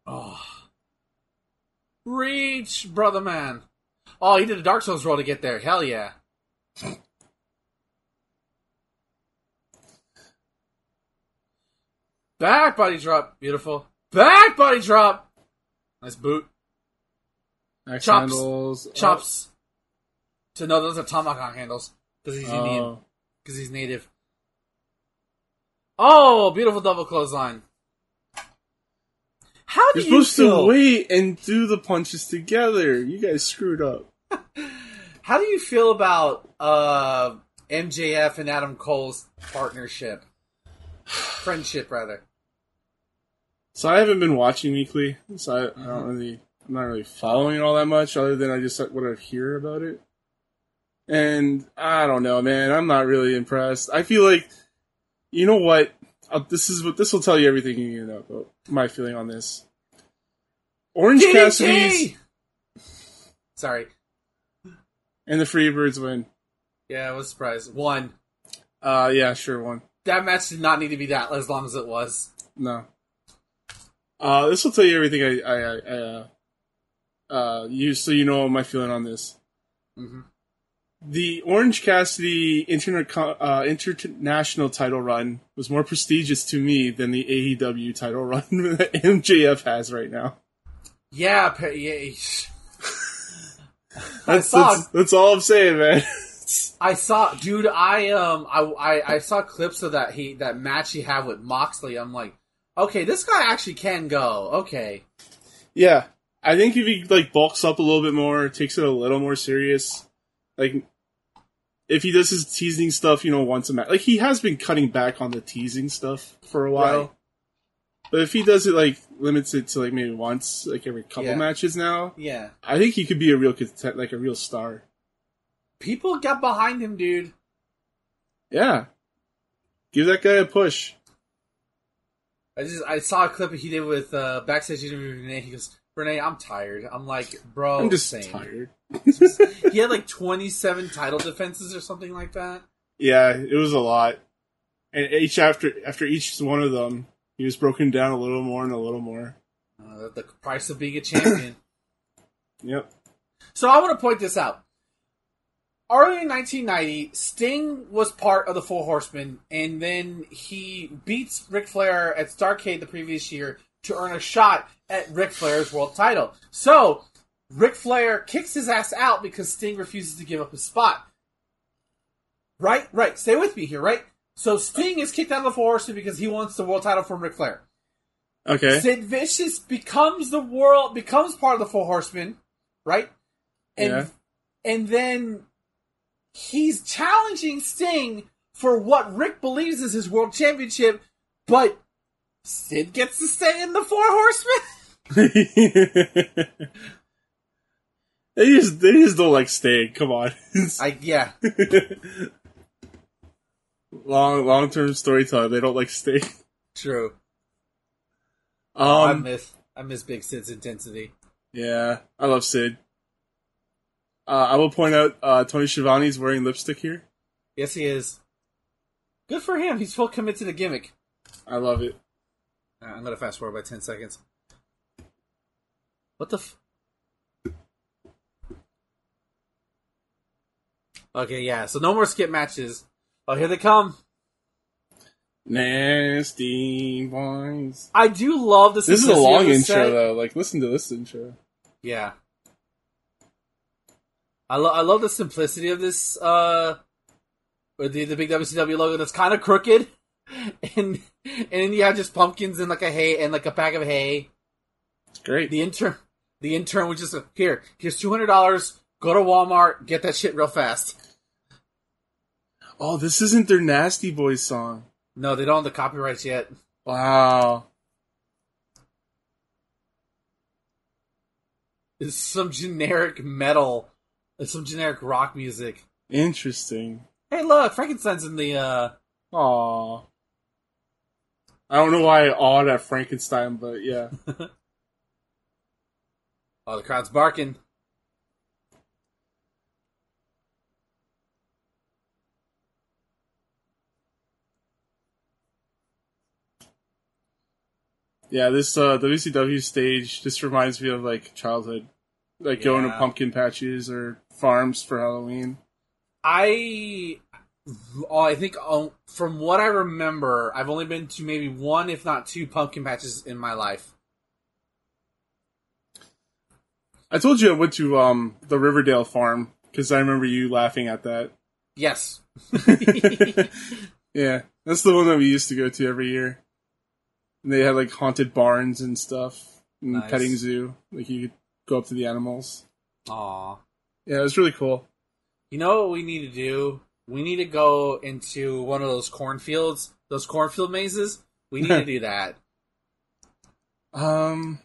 Oh. Reach, brother man. Oh, he did a Dark Souls roll to get there. Hell yeah. Back body drop. Beautiful. Back body drop. Nice boot. Axe Chops. handles. Oh. Chops. So no, those are tomahawk handles. Because he's Indian. Oh. Because he's native. Oh, beautiful double clothesline. How do You're you supposed feel? to wait and do the punches together. You guys screwed up. How do you feel about uh, MJF and Adam Cole's partnership, friendship rather? So I haven't been watching weekly, so I, I Mm-hmm. don't really, I'm not really following it all that much, other than I just what I hear about it. And I don't know, man. I'm not really impressed. I feel like, you know what? Uh, this is what this will tell you everything you need to know about my feeling on this. Orange Cassidy's DDT! Sorry. and the Freebirds win. Yeah, I was surprised. One. Uh, yeah, sure, one. That match did not need to be that as long as it was. No. Uh, this will tell you everything I, I, I, I uh, uh, you, so you know my feeling on this. hmm The Orange Cassidy interna- uh, international title run was more prestigious to me than the AEW title run that MJF has right now. Yeah, yeah. That's, saw. that's, that's all I'm saying, man. I saw, dude. I um, I, I I saw clips of that he that match he had with Moxley. I'm like, okay, this guy actually can go. Okay, yeah, I think if he like bulks up a little bit more, takes it a little more serious, like if he does his teasing stuff, you know, once a match, like he has been cutting back on the teasing stuff for a while. Right. But if he does it like limits it to like maybe once, like every couple Yeah. matches now, Yeah. I think he could be a real content, like a real star. People got behind him, dude. Yeah, give that guy a push. I just I saw a clip he did with uh, backstage interview Renee. He goes, "Renee, I'm tired." I'm like, "Bro, I'm just same." tired. He had like 27 title defenses or something like that. Yeah, it was a lot, and each after after each one of them, he was broken down a little more and a little more. Uh, the price of being a champion. Yep. so I want to point this out. Early in 1990, Sting was part of the Four Horsemen, and then he beats Ric Flair at Starcade the previous year to earn a shot at Ric Flair's world title. So, Ric Flair kicks his ass out because Sting refuses to give up his spot. Right? Right. Stay with me here, right? So Sting is kicked out of the Four Horsemen because he wants the world title from Ric Flair. Okay. Sid Vicious becomes the world becomes part of the Four Horsemen, right? And Yeah. and then he's challenging Sting for what Ric believes is his world championship, but Sid gets to stay in the Four Horsemen. they just they just don't like Sting. Come on. I yeah, long long term storytelling. They don't like Sting. true. I Um. miss I miss Big Sid's intensity. Yeah, I love Sid. Uh, I will point out uh, Tony Schiavone's wearing lipstick here. Yes, he is. Good for him. He's full commit to the gimmick. I love it. Uh, I'm gonna fast forward by ten seconds. What the? F- okay, yeah. So no more skip matches. Oh, here they come. Nasty boys. I do love this. This is a long intro set. though. Like, listen to this intro. Yeah. I love I love the simplicity of this uh or the the big WCW logo that's kind of crooked. And and then you have just pumpkins and like a hay and like a bag of hay. It's great. The intern the intern was just here, here's two hundred dollars, go to Walmart, get that shit real fast. oh, this isn't their Nasty Boys song. No, they don't have the copyrights yet. Wow. It's some generic metal. It's some generic rock music. Interesting. Hey look, Frankenstein's in the uh Aw. I don't know why I awed at Frankenstein, but yeah. Oh the crowd's barking. Yeah, this uh, WCW stage just reminds me of like childhood, like going to pumpkin patches or farms for Halloween. I, oh, I think oh, from what I remember, I've only been to maybe one, if not two, pumpkin patches in my life. I told you I went to um the Riverdale farm because I remember you laughing at that. Yes. Yeah, that's the one that we used to go to every year. And they had like haunted barns and stuff, and Nice. petting zoo. Like you could go up to the animals. Aw. Yeah, it was really cool. You know what we need to do? We need to go into one of those cornfields, those cornfield mazes. We need to do that. Um,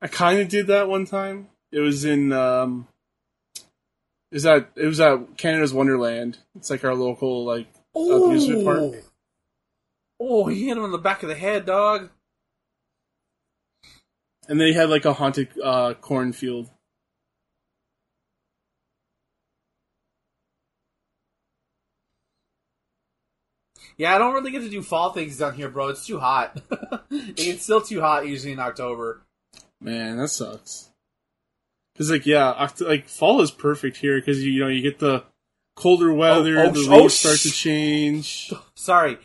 I kind of did that one time. It was in um, is that it was at Canada's Wonderland. It's like our local like amusement park. Oh, he hit him on the back of the head, dog. And they had like a haunted uh, cornfield. Yeah, I don't really get to do fall things down here, bro. It's too hot. it's still too hot usually in October. Man, that sucks. Cause like yeah, Oct- like fall is perfect here because you, you know you get the colder oh, weather, oh, the sh- oh, leaves oh, start to change. Sorry.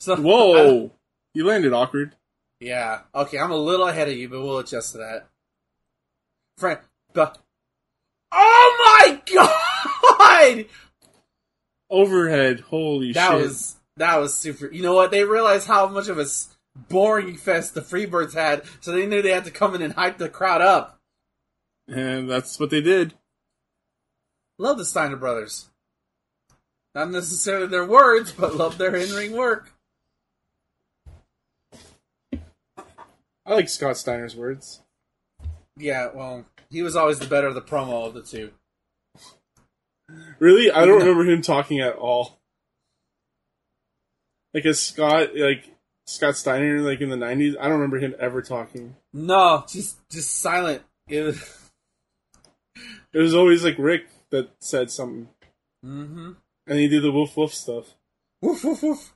So Whoa, you landed awkward. Yeah. Okay, I'm a little ahead of you, but we'll adjust to that. Friend. But, oh my god! Overhead, holy That shit! was that was super. You know what? They realized how much of a boring fest the Freebirds had, so they knew they had to come in and hype the crowd up. and that's what they did. Love the Steiner brothers. Not necessarily their words, but love their in-ring work. I like Scott Steiner's words. Yeah, well, he was always the better of the promo of the two. Really, I don't No. remember him talking at all. Like as Scott, like Scott Steiner, like in the '90s, I don't remember him ever talking. No, just just silent. It was. It was always like Rick that said something, Mm-hmm. and he did the woof woof stuff. Woof woof woof.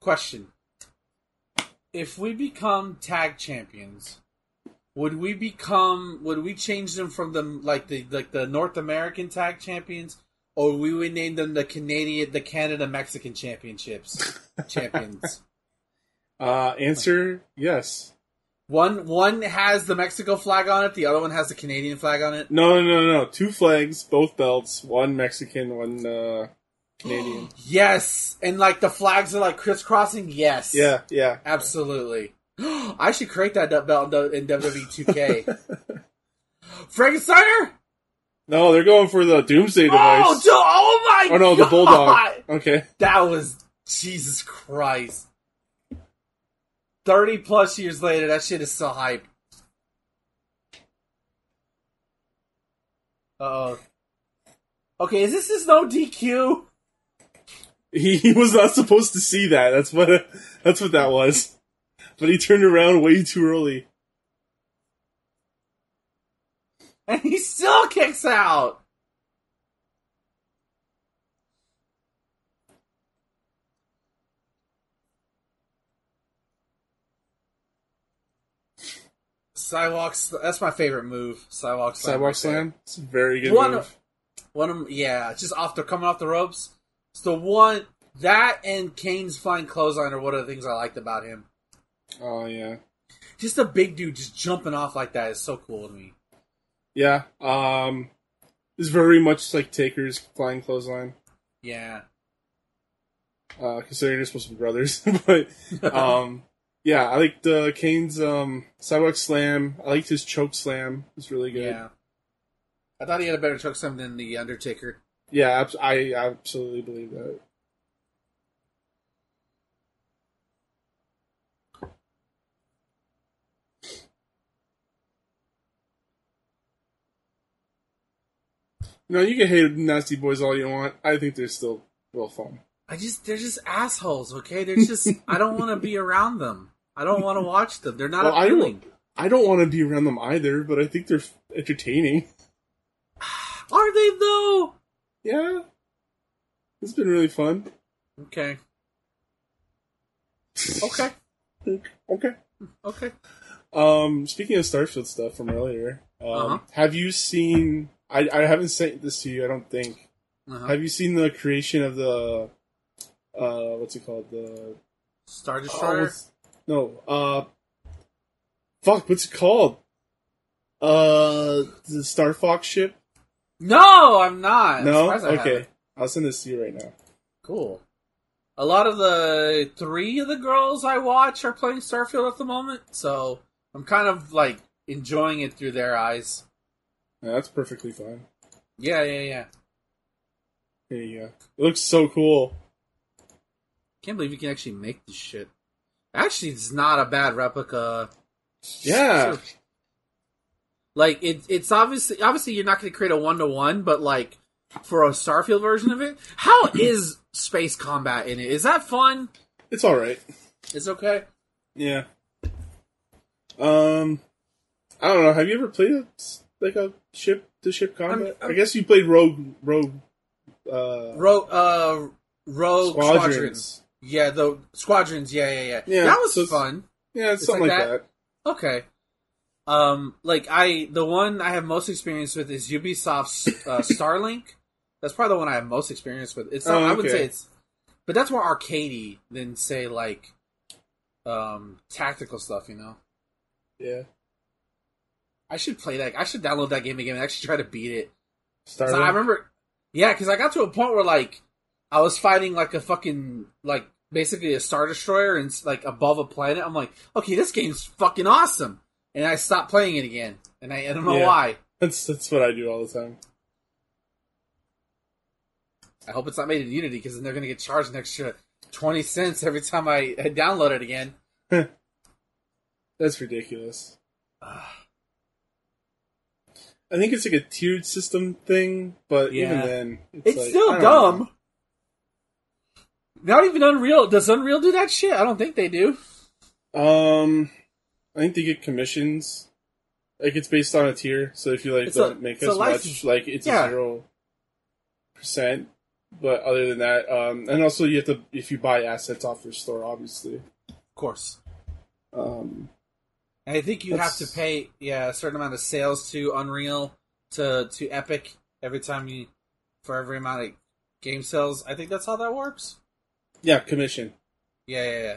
Question: If we become tag champions, would we become? Would we change them from the like the like the North American tag champions, or we would name them the Canadian, the Canada Mexican championships champions? Uh, answer: Yes. One one has the Mexico flag on it, the other one has the Canadian flag on it. No, no, no, no. Two flags, both belts. One Mexican, one uh, Canadian. Yes, and like the flags are like crisscrossing. Yes, yeah, yeah. absolutely. I should create that belt in WWE 2K. Frankensteiner. No, they're going for the Doomsday device. Oh, dude, oh my! oh no, the Bulldog. Okay. That was Jesus Christ. Thirty plus years later, that shit is so hype. Uh oh. Okay, is this just no DQ? He, he was not supposed to see that. That's what that's what that was. But he turned around way too early. And he still kicks out. Sidewalks. That's my favorite move. Sidewalk slam. Sidewalk slam. It's a very good One move. of, one of yeah, just off the coming off the ropes. The one that and Kane's flying clothesline are one of the things I liked about him. Oh yeah, Just a big dude just jumping off like that is so cool to me. yeah. Um, it's very much like Taker's flying clothesline. Yeah. Uh, considering they're supposed to be brothers, but um, yeah, I liked uh, Kane's um sidewalk slam. I liked his choke slam. It's really good. yeah. I thought he had a better choke slam than the Undertaker. Yeah, I absolutely believe that. No, you can hate Nasty Boys all you want. I think they're still real fun. I just they're just assholes, okay? They're just I don't want to be around them. I don't want to watch them. They're not Well, I don't, I don't want to be around them either, but I think they're entertaining. Are they though? Yeah, it's been really fun. Okay. Okay. okay. Okay. Um, speaking of Starfield stuff from earlier, um, Uh-huh. have you seen? I, I haven't sent this to you. I don't think. Uh-huh. Have you seen the creation of the? Uh, what's it called? The Star oh, Destroyer. no. Uh, fuck. What's it called? Uh, the Star Fox ship. No, I'm not. I'm no. I Okay. I'll send this to you right now. Cool. A lot of the three of the girls I watch are playing Starfield at the moment, so I'm kind of like enjoying it through their eyes. Yeah, that's perfectly fine. Yeah, yeah, yeah. Here you go. It looks so cool. Can't believe you can actually make this shit. Actually, it's not a bad replica. Yeah. Like it, it's obviously obviously you're not going to create a one to one, but like for a Starfield version of it, how is space combat in it? Is that fun? It's all right. It's okay. Yeah. Um, I don't know. Have you ever played a, like a ship to ship combat? I'm- i guess you played Rogue Rogue uh, Rogue, uh, Rogue Squadrons. Squadrons. Yeah, the squadrons. Yeah, yeah, yeah. Yeah, that was so fun. Yeah, it's It's something like like, that? that. Okay. Um, like I, the one I have most experience with is Ubisoft's uh, Starlink. That's probably the one I have most experience with. It's not, Oh, I wouldn't okay. say it's, but that's more arcadey than say like, um, tactical stuff. You know, Yeah. I should play that. I should download that game again and actually try to beat it. Starlink. I remember, yeah, because I got to a point where like I was fighting like a fucking like basically a star destroyer and like above a planet. I'm like, okay, this game's fucking awesome, and I stopped playing it again, and I, I don't know Yeah. why. That's that's what I do all the time. I hope it's not made in Unity because then they're going to get charged an extra twenty cents every time I, I download it again. That's ridiculous. I think it's like a tiered system thing, but even then, it's, It's like, still dumb. know. Not even Unreal. Does Unreal do that shit? I don't think they do. Um, I think they get commissions. Like it's based on a tier, so if you like It's don't make a as much, like it's Yeah. a zero percent. But other than that, um, and also you have to if you buy assets off your store, obviously. Of course. Um, I think you have to pay yeah a certain amount of sales to Unreal to to Epic every time you for every amount of game sales. I think that's how that works. yeah, commission. Yeah, yeah, yeah.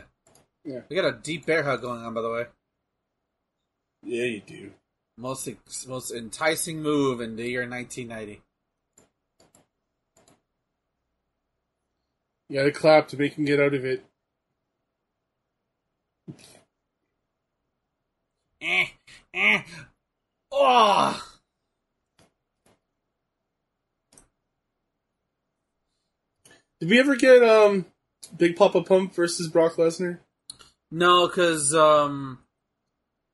Yeah. We got a deep bear hug going on, by the way. Yeah, you do. Most most enticing move in the year 1990. You gotta clap to make him get out of it. Eh, eh. Oh, Did we ever get um Big Papa Pump versus Brock Lesnar? no, because um,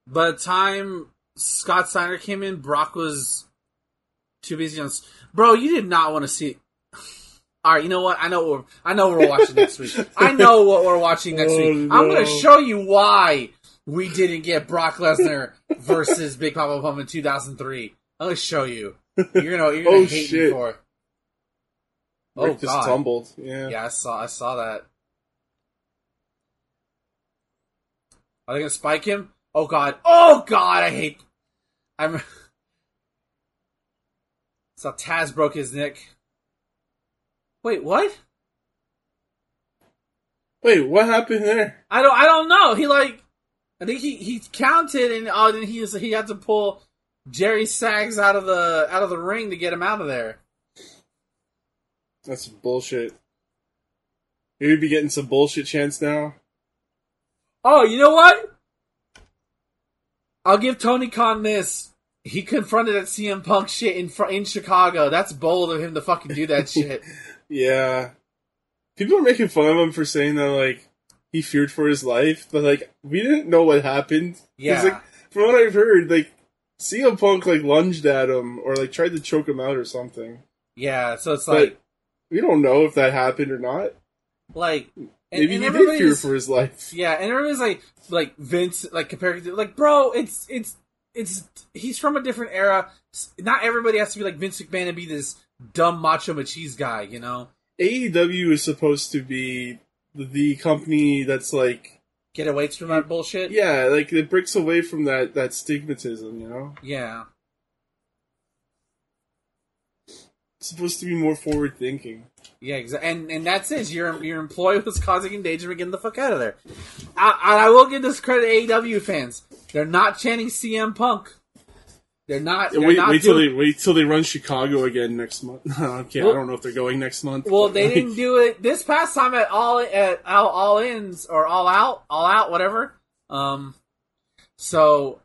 by the time Scott Steiner came in, Brock was too busy on. Bro, you did not want to see. All right, you know what? I know what we're, I know what we're watching next week. I know what we're watching next Oh, week. I'm going to show you why we didn't get Brock Lesnar versus Big Papa Pump in 2003. I'm going to show you. You're gonna you're gonna Oh, hate shit. me for. it. Oh Rick just god! tumbled. Yeah. Yeah, I saw I saw that. Are they gonna spike him? Oh god! Oh god! I hate. I'm. So Taz broke his neck. Wait, what? Wait, what happened there? I don't. I don't know. He like. I think he he counted and oh, then he he had to pull Jerry Saggs out of the out of the ring to get him out of there. That's bullshit. Maybe be getting some bullshit chance now. Oh, you know what? I'll give Tony Khan this. He confronted that CM Punk shit in fr- in Chicago. That's bold of him to fucking do that shit. Yeah. People are making fun of him for saying that like he feared for his life, but like we didn't know what happened. Yeah. like from what I've heard, like CM Punk like lunged at him or like tried to choke him out or something. Yeah, so it's But like we don't know if that happened or not. like and, Maybe and he did fear for his life. Yeah, and everybody's like like Vince like comparing to like bro, it's it's it's he's from a different era. Not everybody has to be like Vince McMahon and be this dumb macho machis guy, you know? AEW is supposed to be the company that's like Get away from that bullshit. yeah, like it breaks away from that that stigmatism, you know? Yeah. It's supposed to be more forward thinking. Yeah, exactly. And and that's it. Your your employee was causing endangerment. Get the fuck out of there. I, I will give this credit to AEW fans. They're not chanting CM Punk. They're not. They're wait, not wait till doing- they wait till they run Chicago again next month. okay, Well- I don't know if they're going next month. Well, they like, didn't do it this past time at all at all, all ins or all out, all out, whatever. Um, so,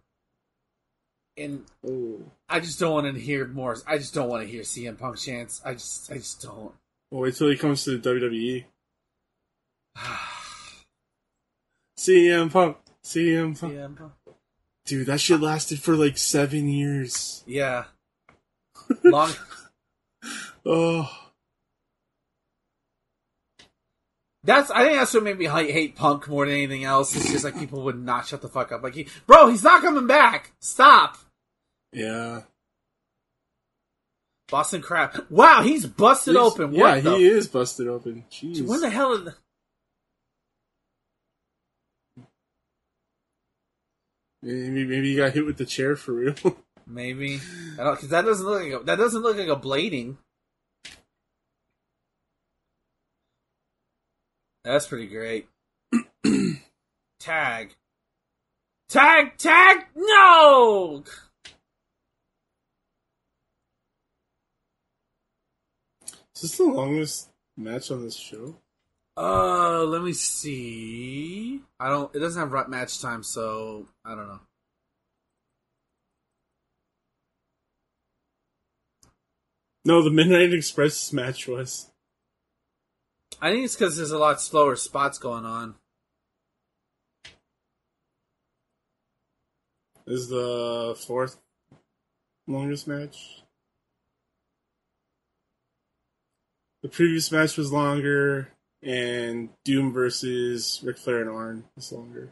and oh. I just don't want to hear more. I just don't want to hear CM Punk chants. I just, I just don't. Well, wait till he comes to the WWE. CM Punk, CM Punk, CM Punk. dude, that shit lasted for like seven years. Yeah. Long. Oh, That's I think that's what made me hate, hate Punk more than anything else. It's just like people would not shut the fuck up. Like, he, bro, he's not coming back. Stop, yeah, Boston Crab. Wow, he's busted He's- open. Yeah, What the? he is busted open. Jeez. When the hell? Is, Maybe, maybe he got hit with the chair for real. maybe because that doesn't look like a, that doesn't look like a blading. That's pretty great. tag, tag, tag. No. Is this the longest match on this show? Uh, let me see. I don't. It doesn't have match time, so I don't know. No, the Midnight Express match was. I think it's because there's a lot slower spots going on. Is the fourth longest match? The previous match was longer, and Doom versus Ric Flair and Arn was longer.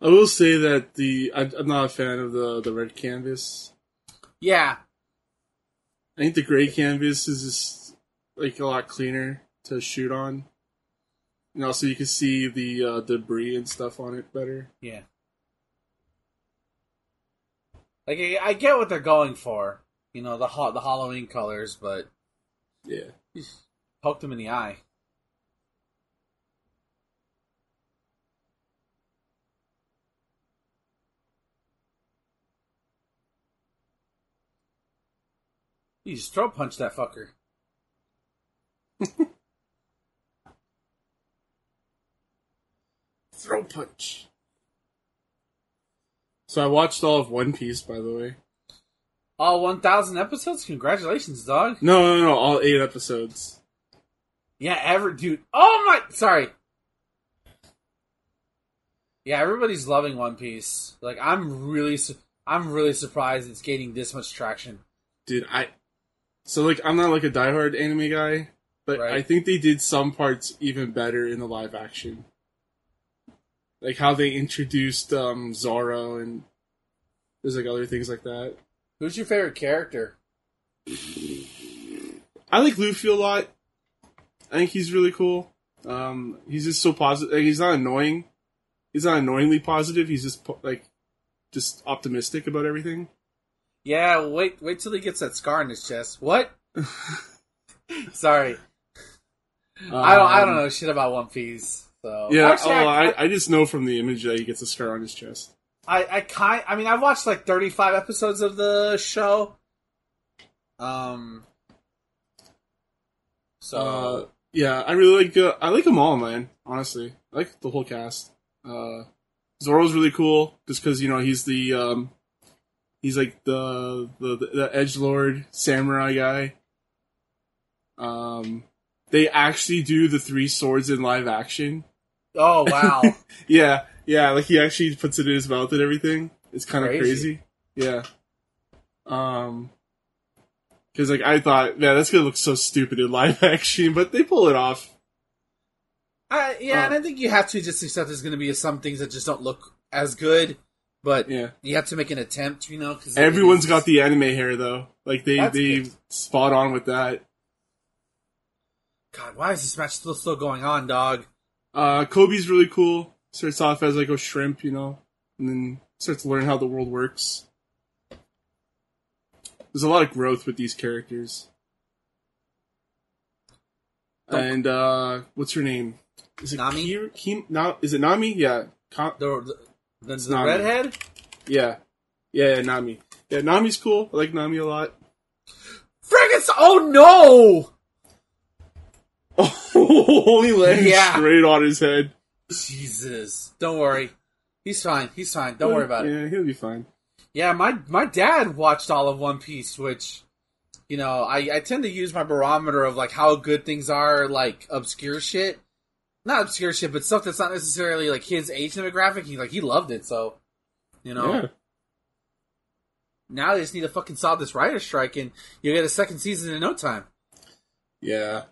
I will say that the I, I'm not a fan of the the red canvas. Yeah, I think the gray canvas is just like a lot cleaner to shoot on, and also you can see the uh, debris and stuff on it better. yeah. Like I, get what they're going for, you know, the ha- the Halloween colors, but Yeah, poked them in the eye. You just throw punch that fucker. throw punch. So I watched all of One Piece, by the way. All 1,000 episodes? Congratulations, dog. No, no, no, all eight episodes. Yeah, ever, dude. Oh my, sorry. Yeah, everybody's loving One Piece. Like, I'm really, su- I'm really surprised it's gaining this much traction. Dude, I. So like, I'm not like a diehard anime guy, but Right. I think they did some parts even better in the live action. Like how they introduced um Zoro and there's like other things like that. Who's your favorite character? I like Luffy a lot. I think he's really cool. Um, he's just so positive. Like, he's not annoying. He's not annoyingly positive. He's just po- like, just optimistic about everything. Yeah, wait, wait till he gets that scar on his chest. What? sorry, I don't, I don't Um, know shit about One Piece. So Yeah, Actually, oh, I, I, I just know from the image that he gets a scar on his chest. I, I kind, I mean, I've watched like 35 episodes of the show. Um. So Uh, yeah, I really like. Uh, I like them all, man. Honestly, I like the whole cast. Uh, Zoro's really cool, just because you know he's the um, he's like the the the edge lord samurai guy. Um, they actually do the three swords in live action. Oh wow! Yeah, yeah, like he actually puts it in his mouth and everything. It's kind of Crazy. crazy. Yeah. Um, because like I thought, man, that's gonna look so stupid in live action, but they pull it off. I, yeah, Uh, and I think you have to just accept there's going to be some things that just don't look as good, but Yeah. you have to make an attempt, you know. Cause Everyone's got the anime hair though. Like they they good. spot on with that. God, why is this match still still going on, dog? Uh, Koby's really cool. Starts off as like a shrimp, you know, and then starts to learn how the world works. There's a lot of growth with these characters. Don't- And uh, what's her name? Is it Nami? Kir- Kim? Na- is it Nami? Yeah, The the, the, Nami. redhead. yeah, yeah, yeah, Nami. Yeah, Nami's cool. I like Nami a lot. Friggin' oh no! Only landed Yeah. straight on his head. Jesus, don't worry, he's fine. He's fine. Don't worry about it. Yeah, he'll be fine. Yeah, my my dad watched all of One Piece, which you know I I tend to use my barometer of like how good things are, like obscure shit, not obscure shit, but stuff that's not necessarily like his age demographic. He like he loved it, so you know. Yeah. Now they just need to fucking solve this writer strike, and you'll get a second season in no time. Yeah.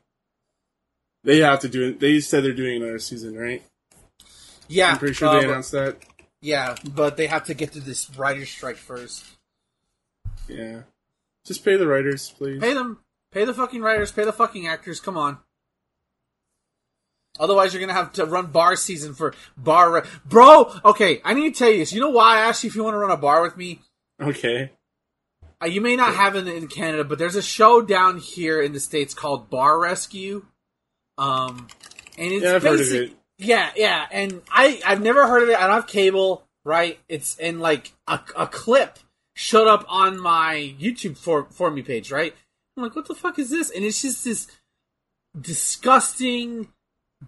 They have to do it. They said they're doing another season, right? Yeah, I'm pretty sure uh, they announced that. Yeah, but they have to get through this writer strike first. Yeah. Just pay the writers, please. Pay them. Pay the fucking writers. Pay the fucking actors. Come on. Otherwise, you're gonna have to run bar season for bar. Re- Bro, okay, I need to tell you this. You know why I asked you if you want to run a bar with me? Okay. Uh, you may not have it in Canada, but there's a show down here in the states called Bar Rescue. Um, and it's Yeah, I've heard of it. Yeah, yeah, and I I've never heard of it. I don't have cable, right? It's in like a, a clip showed up on my YouTube for for me page, right? I'm like, what the fuck is this? And it's just this disgusting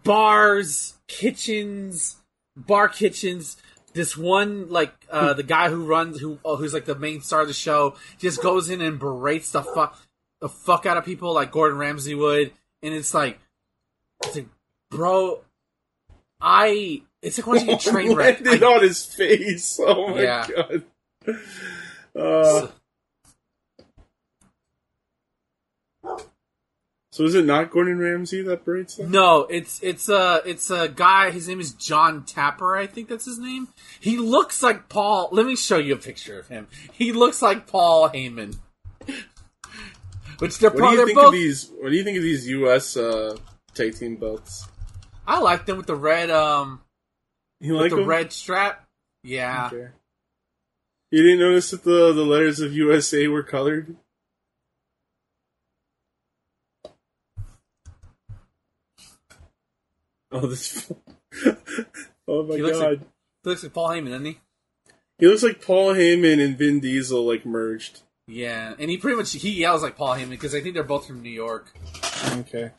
bars, kitchens, bar kitchens. This one, like uh, the guy who runs, who oh, who's like the main star of the show, just goes in and berates the fuck the fuck out of people like Gordon Ramsay would, and it's like, it's like, bro, I. It's like watching a train wreck. landed I- on his face. Oh my Yeah. god. Uh, so is it not Gordon Ramsay that berates them? No, it's it's a it's a guy. His name is Jon Taffer. I think that's his name. He looks like Paul. Let me show you a picture of him. He looks like Paul Heyman. Which they're, What do you they're think both. of these? What do you think of these U.S. Uh, tag team belts? I like them with the red um You with like the them? red strap. Yeah, Okay. You didn't notice that the the letters of USA were colored? Oh, this. oh my He looks god. like- he looks like Paul Heyman, doesn't he? he looks like Paul Heyman and Vin Diesel like merged. Yeah, and he pretty much he yells like Paul Heyman because I think they're both from New York. Okay.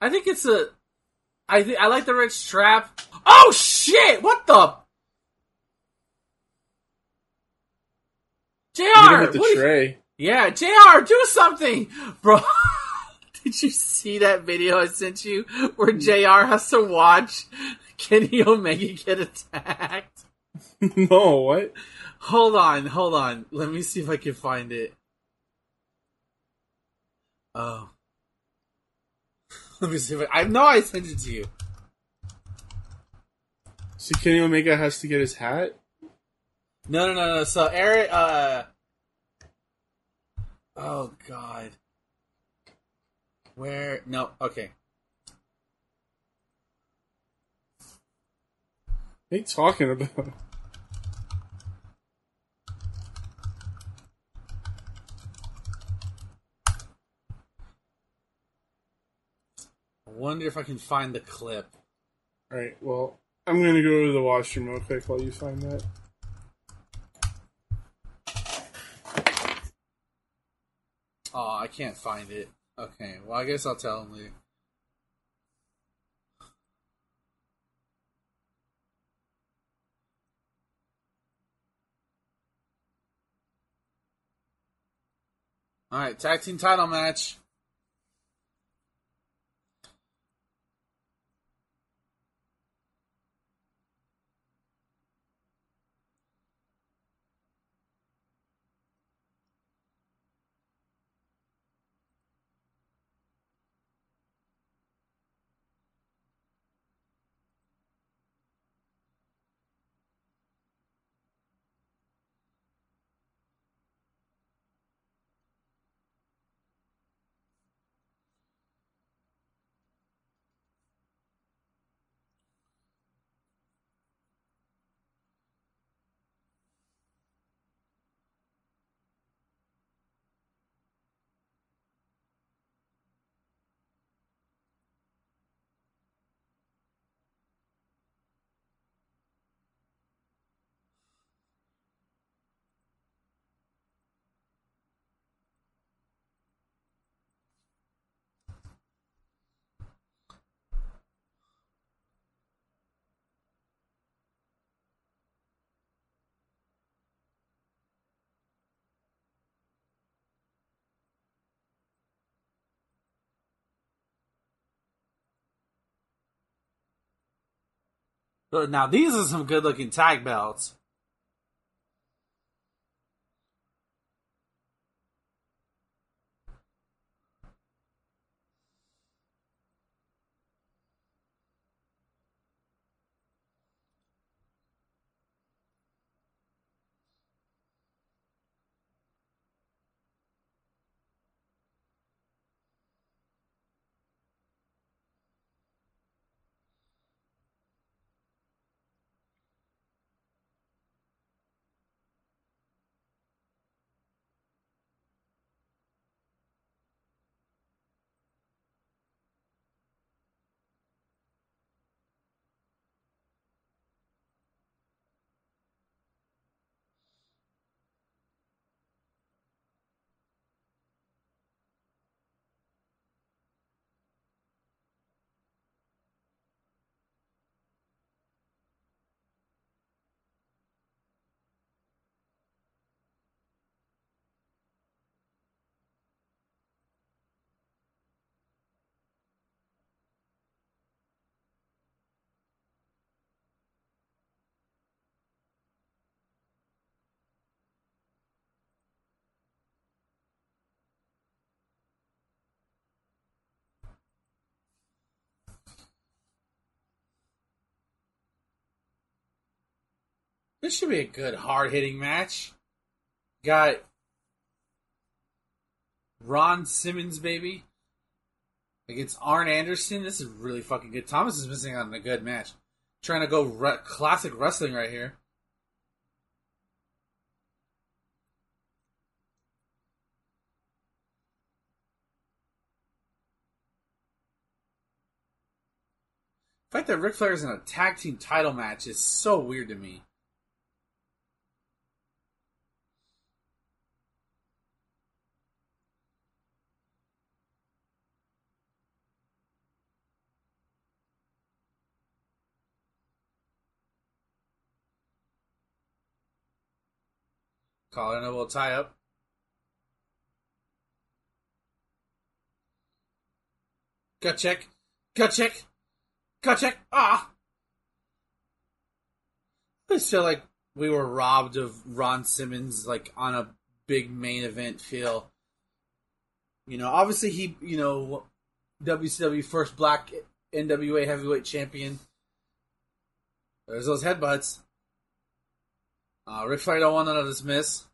I think it's a. I th- I like the red strap. Oh shit! What the? JR The what are you- Yeah, JR, do something! Bro, did you see that video I sent you where hmm. JR has to watch Kenny Omega get attacked? no, what? Hold on, hold on. Let me see if I can find it. Oh. Let me see if I, I know I sent it to you. So Kenny Omega has to get his hat? No, no, no, no. So Eric, uh, oh god, where? No, okay. What are you talking about? Wonder if I can find the clip. Alright, well, I'm gonna go to the washroom real quick while you find that. Oh, I can't find it. Okay, well, I guess I'll tell him later. All right, tag team title match. Now these are some good looking tag belts. This should be a good hard hitting match. Got Ron Simmons, baby, against Arn Anderson. This is really fucking good. Thomas is missing out on a good match. Trying to go re- classic wrestling right here. The fact that Ric Flair is in a tag team title match is so weird to me. Collar and elbow tie up. Gut check. Gut check. Gut check. Ah! I feel like we were robbed of Ron Simmons, like, on a big main event feel. You know, obviously he, you know, WCW first black NWA heavyweight champion. There's those headbutts. Uh, Ric Flair don't want none of this.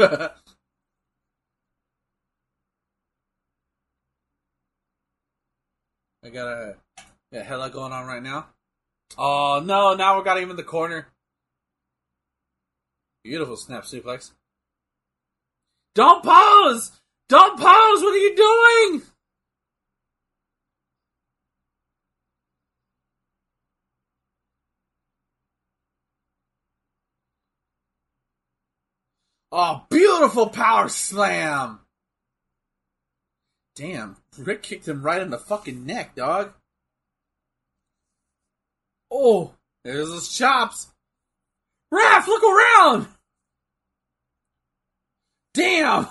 I got a yeah, hella going on right now. Oh no! Now we got him in the corner. Beautiful snap suplex. Don't pose! Don't pose! What are you doing? Oh, beautiful power slam! Damn, Ric kicked him right in the fucking neck, dog. Oh, there's his chops. Raph, look around! Damn!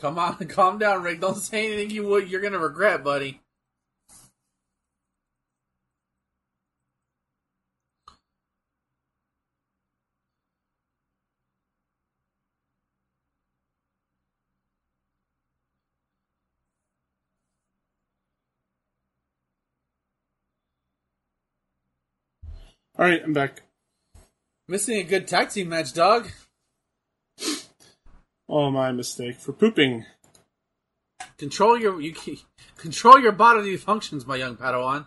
Come on, calm down, Ric. Don't say anything you would you're gonna regret, buddy. All right, I'm back. Missing a good tag team match, dog. Oh, my mistake for pooping. Control your you control your bodily functions, my young Padawan.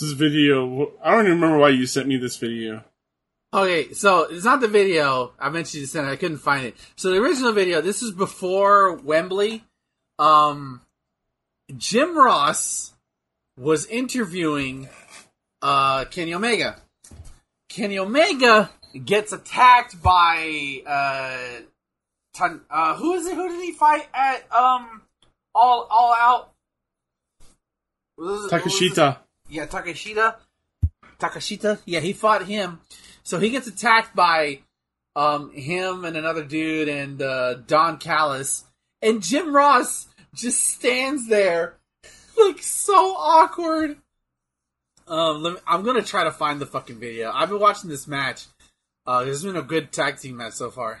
This video. I don't even remember why you sent me this video. Okay, so it's not the video. I mentioned to send it. I couldn't find it. So the original video. This is before Wembley. Um, Jim Ross was interviewing uh, Kenny Omega. Kenny Omega gets attacked by uh, ton, uh, who is it? Who did he fight at um all all out? Was was it- Takeshita. Yeah, Takeshita. Takeshita. Yeah, he fought him. So he gets attacked by um him and another dude and uh, Don Callis. And Jim Ross just stands there like so awkward. Um, me- I'm gonna try to find the fucking video. I've been watching this match. Uh, this has been a good tag team match so far.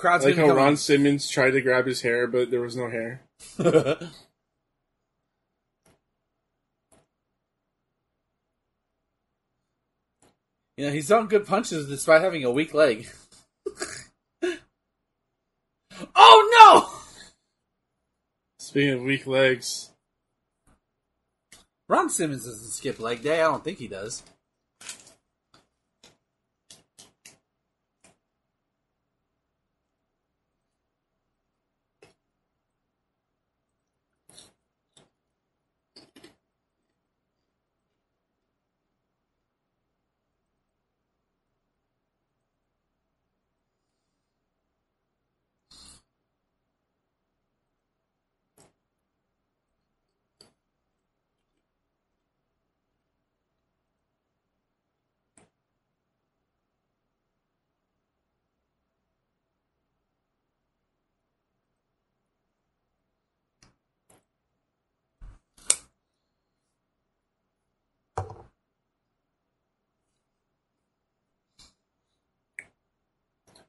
Crowd's like how Ron Simmons tried to grab his hair, but there was no hair. you know, he's throwing good punches despite having a weak leg. oh no! Speaking of weak legs, Ron Simmons doesn't skip leg day. I don't think he does.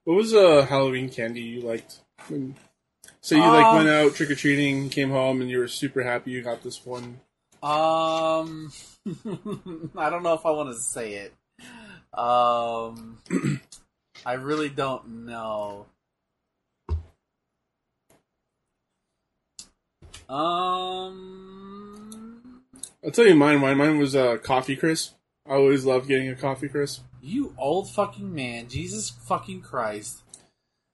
What was a Halloween candy you liked? When, so you like Uh, went out trick or treating, came home, and you were super happy you got this one. Um, I don't know if I want to say it. Um, I really don't know. Um, I'll tell you mine. Mine, mine was uh, coffee crisp. I always loved getting a coffee crisp. You old fucking man, Jesus fucking Christ!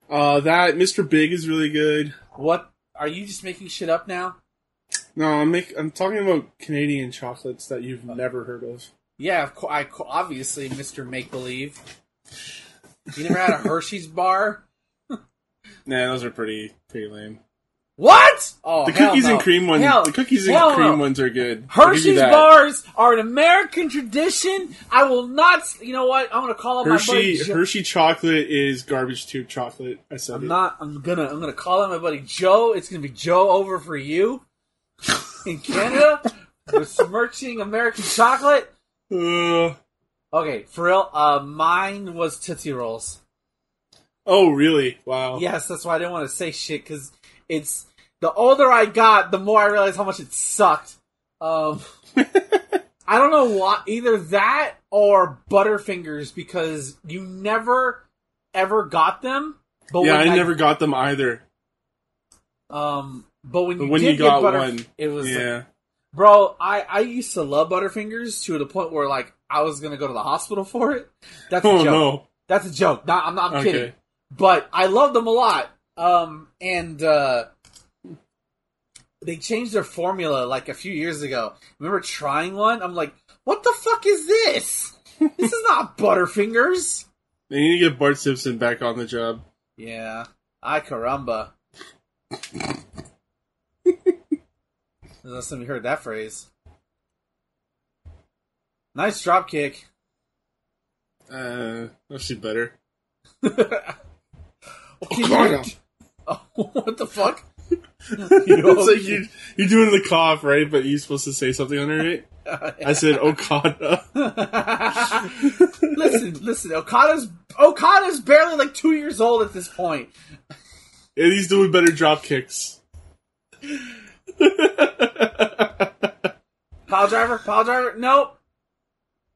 Uh, that Mr. Big is really good. What are you just making shit up now? No, I'm make, I'm talking about Canadian chocolates that you've never heard of. Yeah, of co- I co- obviously Mr. Make Believe. You never had a Hershey's bar? Nah, those are pretty pretty lame. What? Oh, The cookies no. and cream ones. Hell- the cookies and cream no. ones are good. I'll give you Hershey's bars are an American tradition. I will not. You know what? I'm gonna call up my buddy. Hershey Hershey chocolate is garbage tube chocolate. I said I'm it. not. I'm gonna. I'm gonna call up my buddy Joe. It's gonna be Joe over for you in Canada with smirching American chocolate. Uh, Okay, for real. Uh, mine was Tootsie Rolls. oh, really? Wow. Yes, that's why I didn't want to say shit because it's the older I got, the more I realized how much it sucked. Um, I don't know why either that or Butterfingers because you never ever got them. But yeah, when I never got them either. Um, but when you when did you got get Butter, one, it was Yeah. bro. I I used to love Butterfingers to the point where like I was gonna go to the hospital for it. That's a Oh joke. no. That's a joke. Not, I'm not I'm Okay. kidding. But I love them a lot. Um, and uh, they changed their formula like a few years ago. Remember trying one? I'm like, what the fuck is this? this is not Butterfingers. They need to get Bart Simpson back on the job. Yeah, Ay caramba. Unless somebody heard that phrase. Nice drop kick. Uh, actually better. Okay, Okada. Oh, what the fuck? it's like you you're doing the cough, right? But you're supposed to say something under it. I said Okada. listen, listen. Okada's Okada's barely like two years old at this point. and he's doing better drop kicks. Pile driver, pile driver. Nope.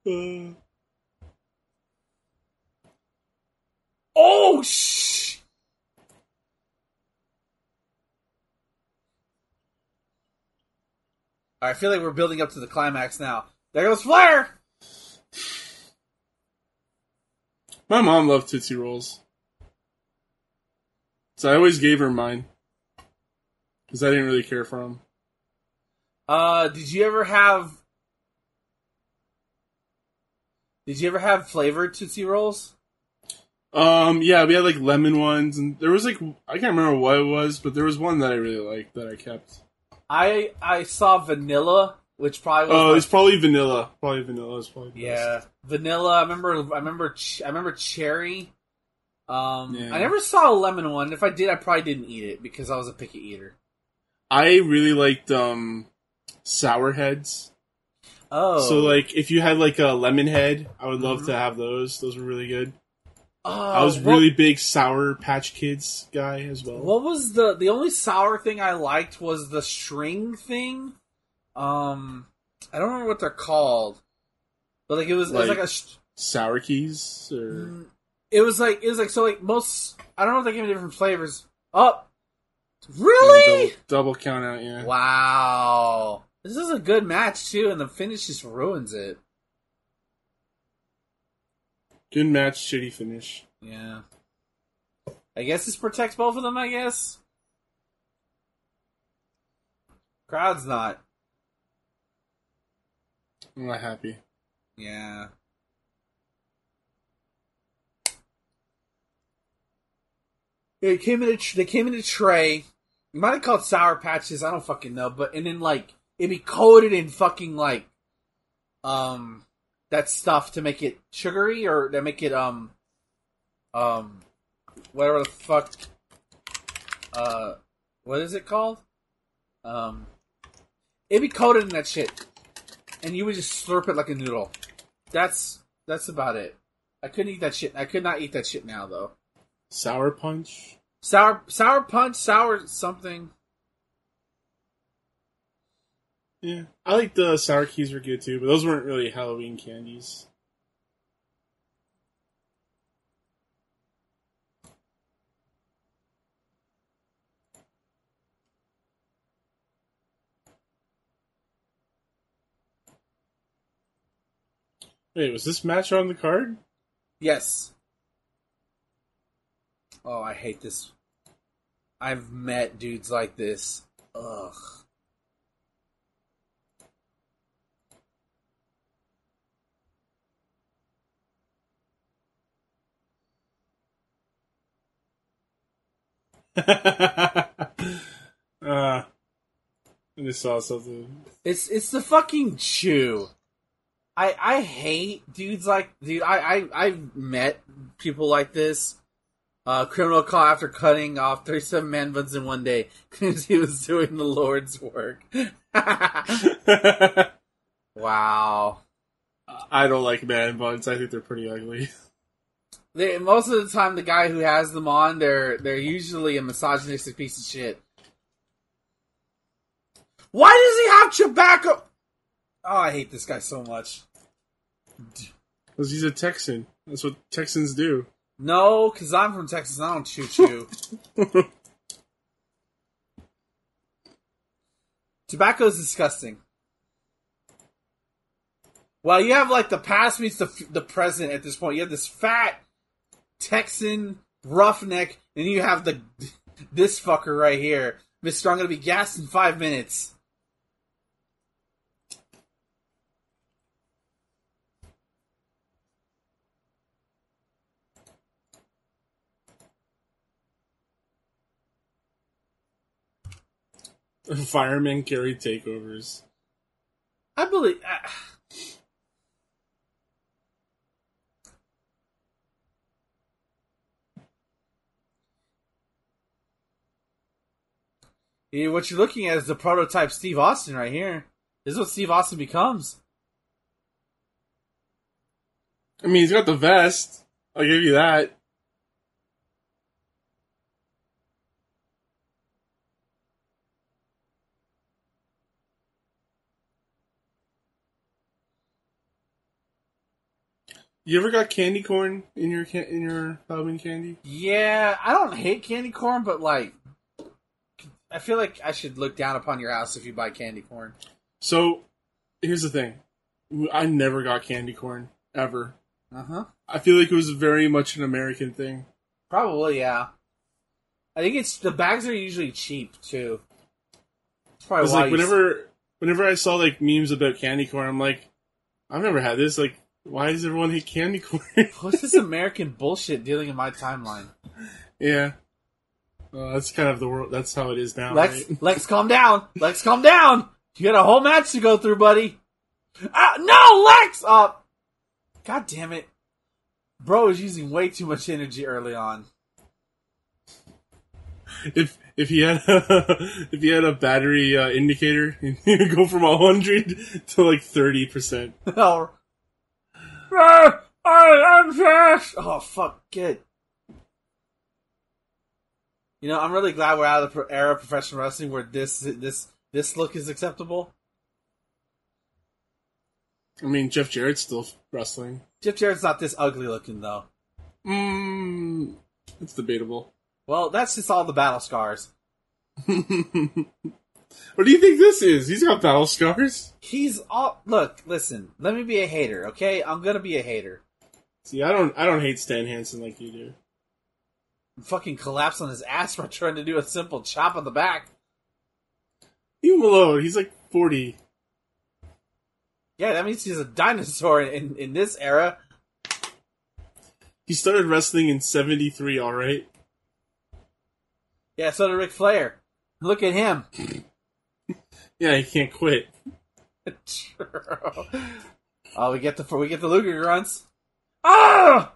Uh, Oh shh. I feel like we're building up to the climax now. There goes Flair. my mom loved Tootsie Rolls. So I always gave her mine. Because I didn't really care for them. Uh, did you ever have? Did you ever have flavored Tootsie Rolls? Um, yeah, we had like lemon ones, and there was like I can't remember what it was, but there was one that I really liked that I kept. I I saw vanilla, which probably was Oh, my it's probably vanilla. Probably vanilla is probably the Yeah, vanilla. I remember. I remember. Ch- I remember cherry. Um, Yeah. I never saw a lemon one. If I did, I probably didn't eat it because I was a picky eater. I really liked um sour heads. Oh, So like if you had like a lemon head, I would love to have those. Those were really good. Oh, I was what- really big sour patch kids guy as well. What was the the only sour thing I liked was the string thing. Um, I don't remember what they're called, but like it was it was Like- like a. Sour keys or Mm, It was like it was like so like most. I don't know if they gave me different flavors. Oh, really? double, double count out, yeah. Wow. This is a good match too, and the finish just ruins it. Good match, shitty finish. Yeah. I guess this protects both of them, I guess. Crowd's not. I'm not happy. Yeah. They came in a tr- they came in a tray. You might have called sour patches. I don't fucking know. But and then like it'd be coated in fucking like um that stuff to make it sugary or to make it um um whatever the fuck uh what is it called um it'd be coated in that shit and you would just slurp it like a noodle. That's that's about it. I couldn't eat that shit. I could not eat that shit now though. Sour punch? Sour sour punch, sour something. Yeah. I like the sour keys were good too, but those weren't really Halloween candies. Wait, was this match on the card? Yes. Oh, I hate this. I've met dudes like this. Ugh. I just saw something. It's it's the fucking chew. I I hate dudes like dude. I I I've met people like this. Uh, criminal caught after cutting off 37 man buns in one day because he was doing the Lord's work. wow. I don't like man buns. I think they're pretty ugly. They, most of the time, the guy who has them on, they're they're usually a misogynistic piece of shit. Why does he have Chewbacca? Oh, I hate this guy so much. Because he's a Texan. That's what Texans do. No, because I'm from Texas. and I don't choo choo. Tobacco is disgusting. Well, you have like the past meets the the present at this point. You have this fat Texan roughneck, and you have the this fucker right here, Mister. I'm gonna be gassed in five minutes. Firemen carry takeovers. I believe. Uh, Yeah, what you're looking at is the prototype Steve Austin right here. This is what Steve Austin becomes. I mean, he's got the vest. I'll give you that. You ever got candy corn in your in your Halloween candy? Yeah, I don't hate candy corn, but like, I feel like I should look down upon your house if you buy candy corn. So, here's the thing. I never got candy corn ever. Uh huh. I feel like it was very much an American thing. Probably, yeah. I think it's the bags are usually cheap too. That's probably why like whenever whenever I saw like memes about candy corn, I'm like, I've never had this. Like, why does everyone hate candy corn? What's this American bullshit dealing in my timeline? yeah, well, that's kind of the world. That's how it is now. Lex, right? Lex, calm down. Lex, calm down. You got a whole match to go through, buddy. Ah, no, Lex. Uh, God damn it, bro is using way too much energy early on. If if he had a, if he had a battery uh, indicator, he'd go from hundred to like thirty percent. oh, Ah, I am fast. Oh fuck, good. You know, I'm really glad we're out of the era of professional wrestling where this this this look is acceptable. I mean, Jeff Jarrett's still wrestling. Jeff Jarrett's not this ugly looking though. Mm, it's debatable. Well, that's just all the battle scars. what do you think this is? He's got battle scars. He's all look. Listen, let me be a hater, okay? I'm gonna be a hater. See, I don't I don't hate Stan Hansen like you do. Fucking collapse on his ass for trying to do a simple chop on the back. Leave him alone. He's like forty. Yeah, that means he's a dinosaur in in this era. He started wrestling in '73. All right. Yeah, so did Ric Flair. Look at him. Yeah, he can't quit. True. oh, we get the we get the Luger grunts. Ah!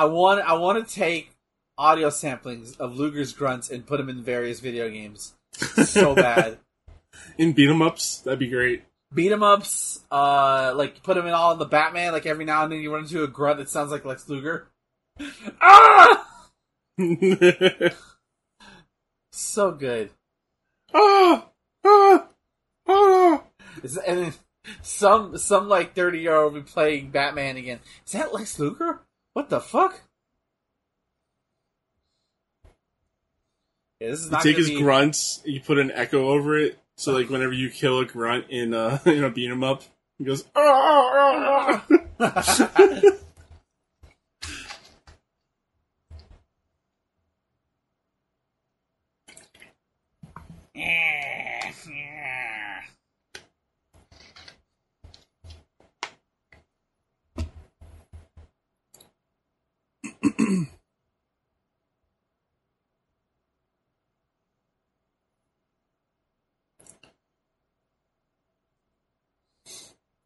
I want I want to take audio samplings of Luger's grunts and put them in various video games. So bad. In beat 'em ups, that'd be great. Beat 'em ups, uh, like put them in all in the Batman. Like every now and then you run into a grunt that sounds like Lex Luger. Ah! So good. ah, ah, ah. Is, and then some some like thirty year old will be playing Batman again. Is that Lex Luger? What the fuck? Yeah, this is You take his be... grunts, you put an echo over it, so like whenever you kill a grunt in uh in a beat 'em up, he goes. "Ah, ah, ah."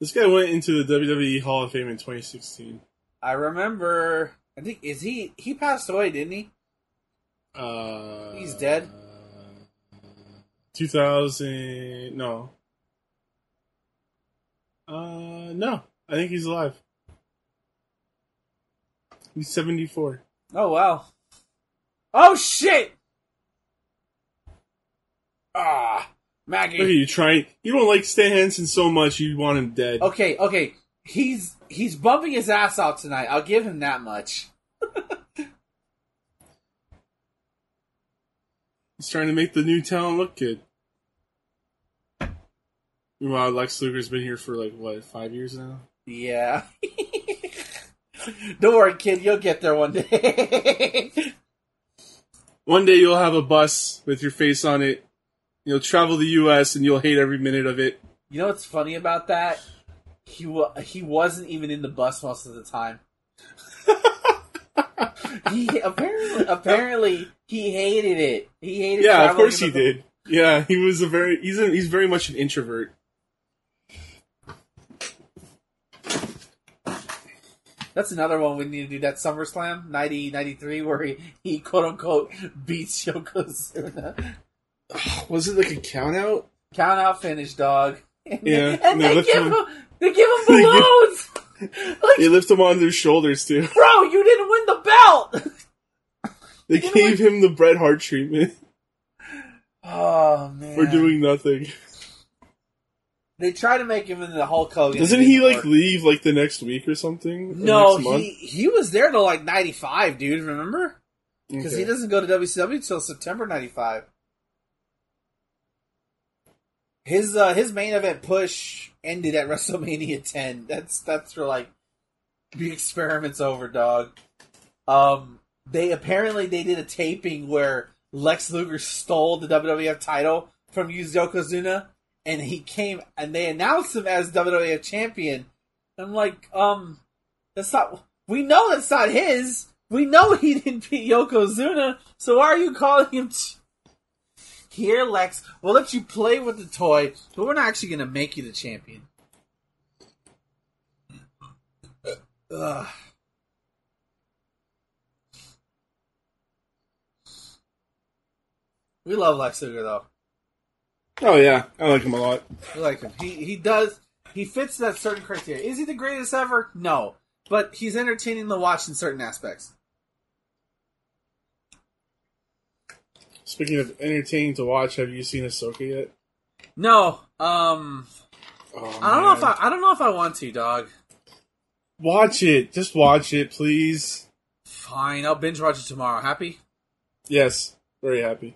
This guy went into the WWE Hall of Fame in 2016. I remember. I think is he he passed away, didn't he? Uh, He's dead? 2000. No. Uh, no. I think he's alive. He's 74. Oh wow. Oh shit. Ah, Look at Maggie. you trying. You don't like Stan Hansen so much, you want him dead. Okay, okay. He's he's bumping his ass out tonight. I'll give him that much. He's trying to make the new talent look good. Meanwhile, Lex Luger's been here for like, what, five years now? Yeah. Don't worry, kid. You'll get there one day. One day you'll have a bus with your face on it. You'll travel the U.S. and you'll hate every minute of it. you know what's funny about that? He wa- he wasn't even in the bus most of the time. he apparently apparently he hated it. He hated. Yeah, of course he the- did. Yeah, he was a very he's a, he's very much an introvert. That's another one we need to do. That SummerSlam 90, 93, where he, he quote unquote beats Yokozuna. Was it like a count out? Count out finish, dog. And, Yeah, and and they they give him- him they give him They balloons. like, They lift him on their shoulders too. bro, you didn't win the belt. They gave him the Bret Hart treatment Oh man, for doing nothing. They try to make him into the Hulk Hogan. Doesn't he like work. leave like the next week or something? Or No, next month? he he was there till like ninety five, dude. Remember? Because Okay. he doesn't go to WCW until September ninety five. His uh, his main event push ended at WrestleMania ten. That's that's for like the experiment's over, dog. Um, they apparently they did a taping where Lex Luger stole the WWF title from Yokozuna, and he came and they announced him as WWF champion. I'm like, um, that's not. We know that's not his. We know he didn't beat Yokozuna. So why are you calling him? T- Here, Lex, we'll let you play with the toy, but we're not actually going to make you the champion. Ugh. We love Lex Luger though. Oh yeah, I like him a lot. We like him. He he does he fits that certain criteria. Is he the greatest ever? No. But he's entertaining to watch in certain aspects. Speaking of entertaining to watch, have you seen Ahsoka yet? No. Um Oh, I don't know if I I don't know if I want to, dog. watch it. Just watch it, please. Fine, I'll binge watch it tomorrow. Happy? Yes, very happy.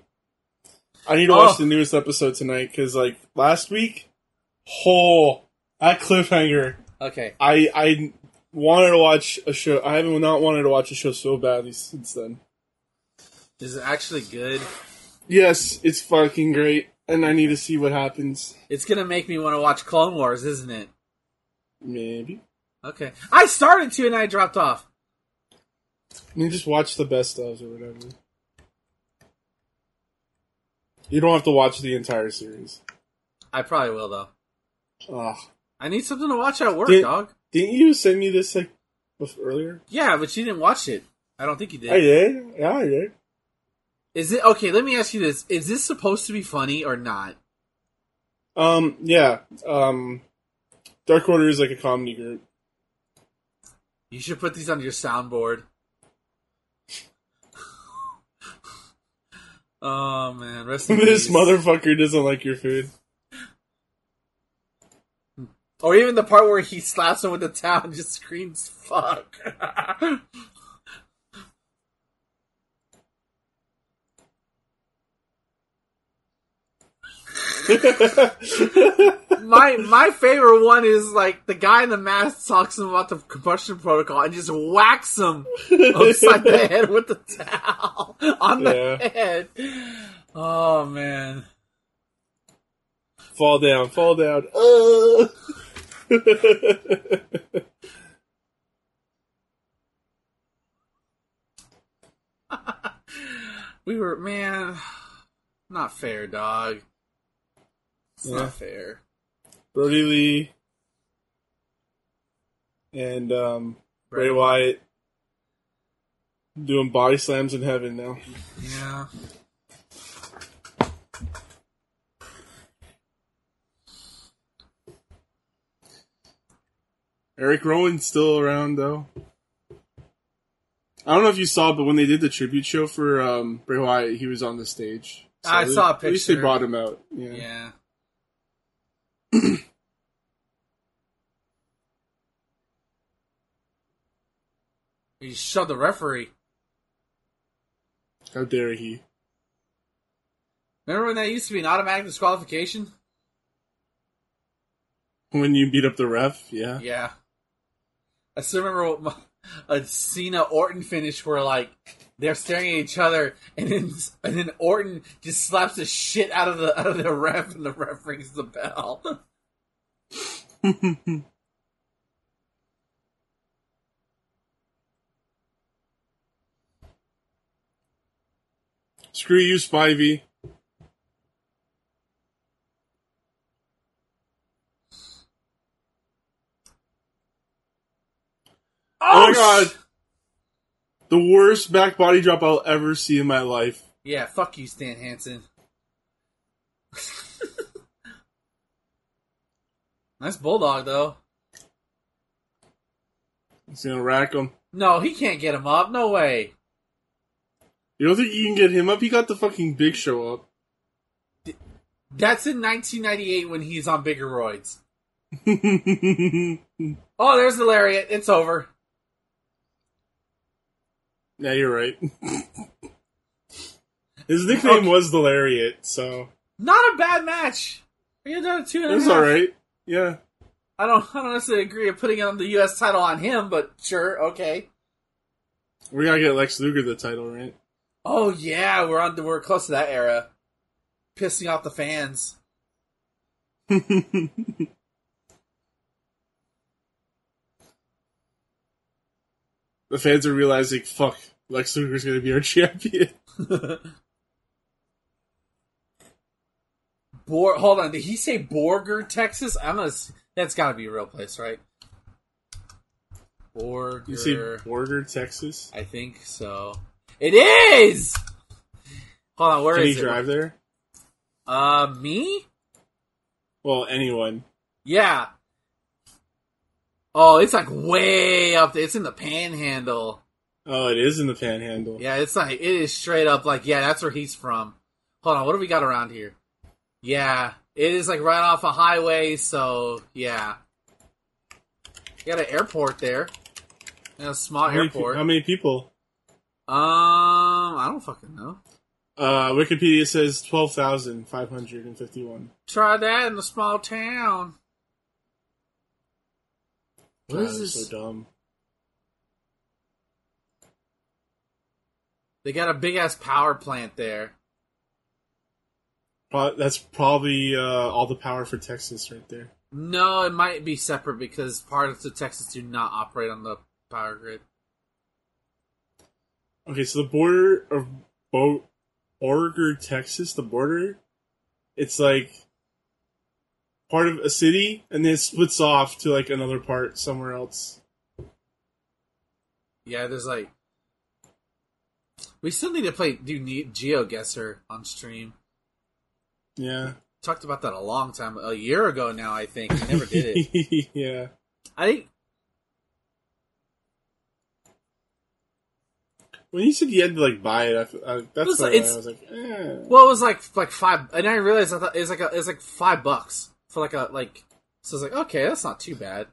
I need to Oh. watch the newest episode tonight because, like last week, whole that cliffhanger. Okay. I I wanted to watch a show. I haven't not wanted to watch a show so badly since then. Is it actually good? Yes, it's fucking great, and I need to see what happens. It's gonna make me want to watch Clone Wars, isn't it? Maybe. Okay. I started to and I dropped off. You just watch the best ofs or whatever. You don't have to watch the entire series. I probably will though. Ugh. I need something to watch at work, Did- dog. Didn't you send me this like earlier? Yeah, but you didn't watch it. I don't think you did. I did. Yeah, I did. Is it okay? Let me ask you this: Is this supposed to be funny or not? Um, yeah. Um, Dark Order is like a comedy group. You should put these on your soundboard. oh man, rest in this peace. motherfucker doesn't like your food. Or even the part where he slaps him with the towel and just screams "fuck." my my favorite one is like the guy in the mask talks to him about the combustion protocol and just whacks him upside the head with the towel on the Yeah. head. Oh man. fall down, fall down. Uh. We were man not fair, dog. It's Yeah. not fair. Brodie Lee and um, Bray Wyatt doing body slams in heaven now. Yeah. Eric Rowan's still around though. I don't know if you saw, but when they did the tribute show for um, Bray Wyatt, he was on the stage. I at saw a least- At least they brought him out. Yeah. Yeah. he shoved the referee. How dare he? Remember when that used to be an automatic disqualification? When you beat up the ref, yeah. Yeah. I still remember what my- a Cena Orton finish where like they're staring at each other and then and then Orton just slaps the shit out of the out of the ref and the ref rings the bell. Screw you, Spivey. Oh my god! The worst back body drop I'll ever see in my life. Yeah, fuck you, Stan Hansen. nice bulldog though. He's gonna rack him. No, he can't get him up. No way. You don't think you can get him up? He got the fucking Big Show up. That's in 1998 when he's on bigger roids. Oh, there's the lariat. It's over. You're right. His nickname Okay. was the Lariat, so Not a bad match. You done a two and it was alright. Yeah. I don't. I don't necessarily agree with putting on the U.S. title on him, but sure, okay. We gotta get Lex Luger the title, right? Oh yeah, we're on. We're close to that era. Pissing off the fans. the fans are realizing, fuck, Lex Luger's gonna be our champion. Bor. Hold on. Did he say Borger, Texas? I'm gonna. s- That's got to be a real place, right? Borger. You see Borger, Texas? I think so. It is. Hold on. Where Can is he it? drive there? Uh, me? Well, anyone. Yeah. Oh, it's like way up. There. It's in the Panhandle. Oh, it is in the Panhandle. Yeah, it's like it is straight up. Like, yeah, that's where he's from. Hold on. What do we got around here? Yeah, it is like right off a highway. So yeah, you got an airport there. Yeah, a small How many, airport. how many people? Um, I don't fucking know. Uh, Wikipedia says 12,551. Try that in a small town. What God, is this? so dumb. They got a big ass power plant there. Pro- that's probably uh, all the power for Texas right there. No, it might be separate because parts of Texas do not operate on the power grid. Okay, so the border of Bo- Borger, Texas, the border, it's like part of a city, and then it splits off to like another part somewhere else. Yeah, there's like we still need to play do ne- GeoGuessr on stream. Yeah. Talked about that a long time, a year ago now. I think we never did it. yeah. I think When you said you had to like buy it, I, I, that's Listen, what it's- I was like. Eh. well, it was like like five, and I realized I thought it was like a, it was like five bucks for like a like. So it's like, okay, that's not too bad.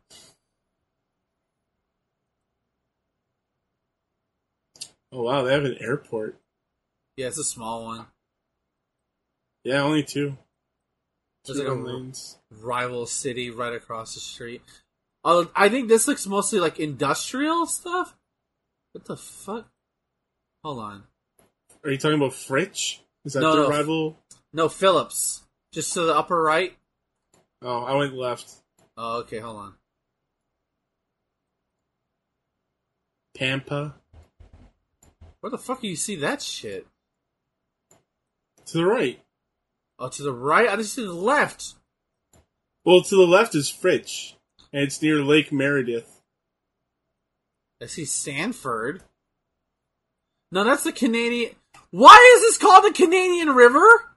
Oh wow, they have an airport. Yeah, it's a small one. Yeah, only two. There's Two like lanes. rival city right across the street. Uh, I think this looks mostly like industrial stuff. What the fuck? Hold on. Are you talking about Fritch? Is that No, their no. rival? No, Phillips. Just to the upper right. Oh, I went left. Oh, okay, hold on. Pampa. Where the fuck do you see that shit? to the right. Oh, to the right? I just see the left. Well, to the left is Fritch, and it's near Lake Meredith. I see Sanford. No, that's the Canadian. Why is this called the Canadian River?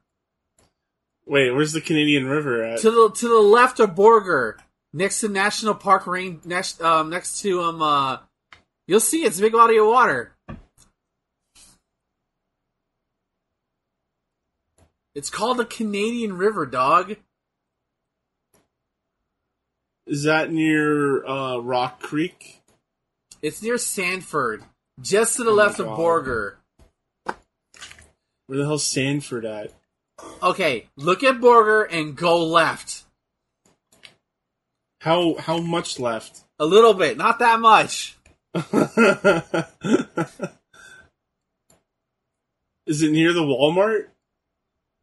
Wait, where's the Canadian River at? To the to the left of Borger, next to National Park Range, next um next to um uh, you'll see it's a big body of water. It's called the Canadian River, dog. Is that near uh, Rock Creek? It's near Sanford, just to the Oh left of. Borger. Where the hell's Sanford at? Okay, look at Borger and go left. How how much left? A little bit, not that much. Is it near the Walmart?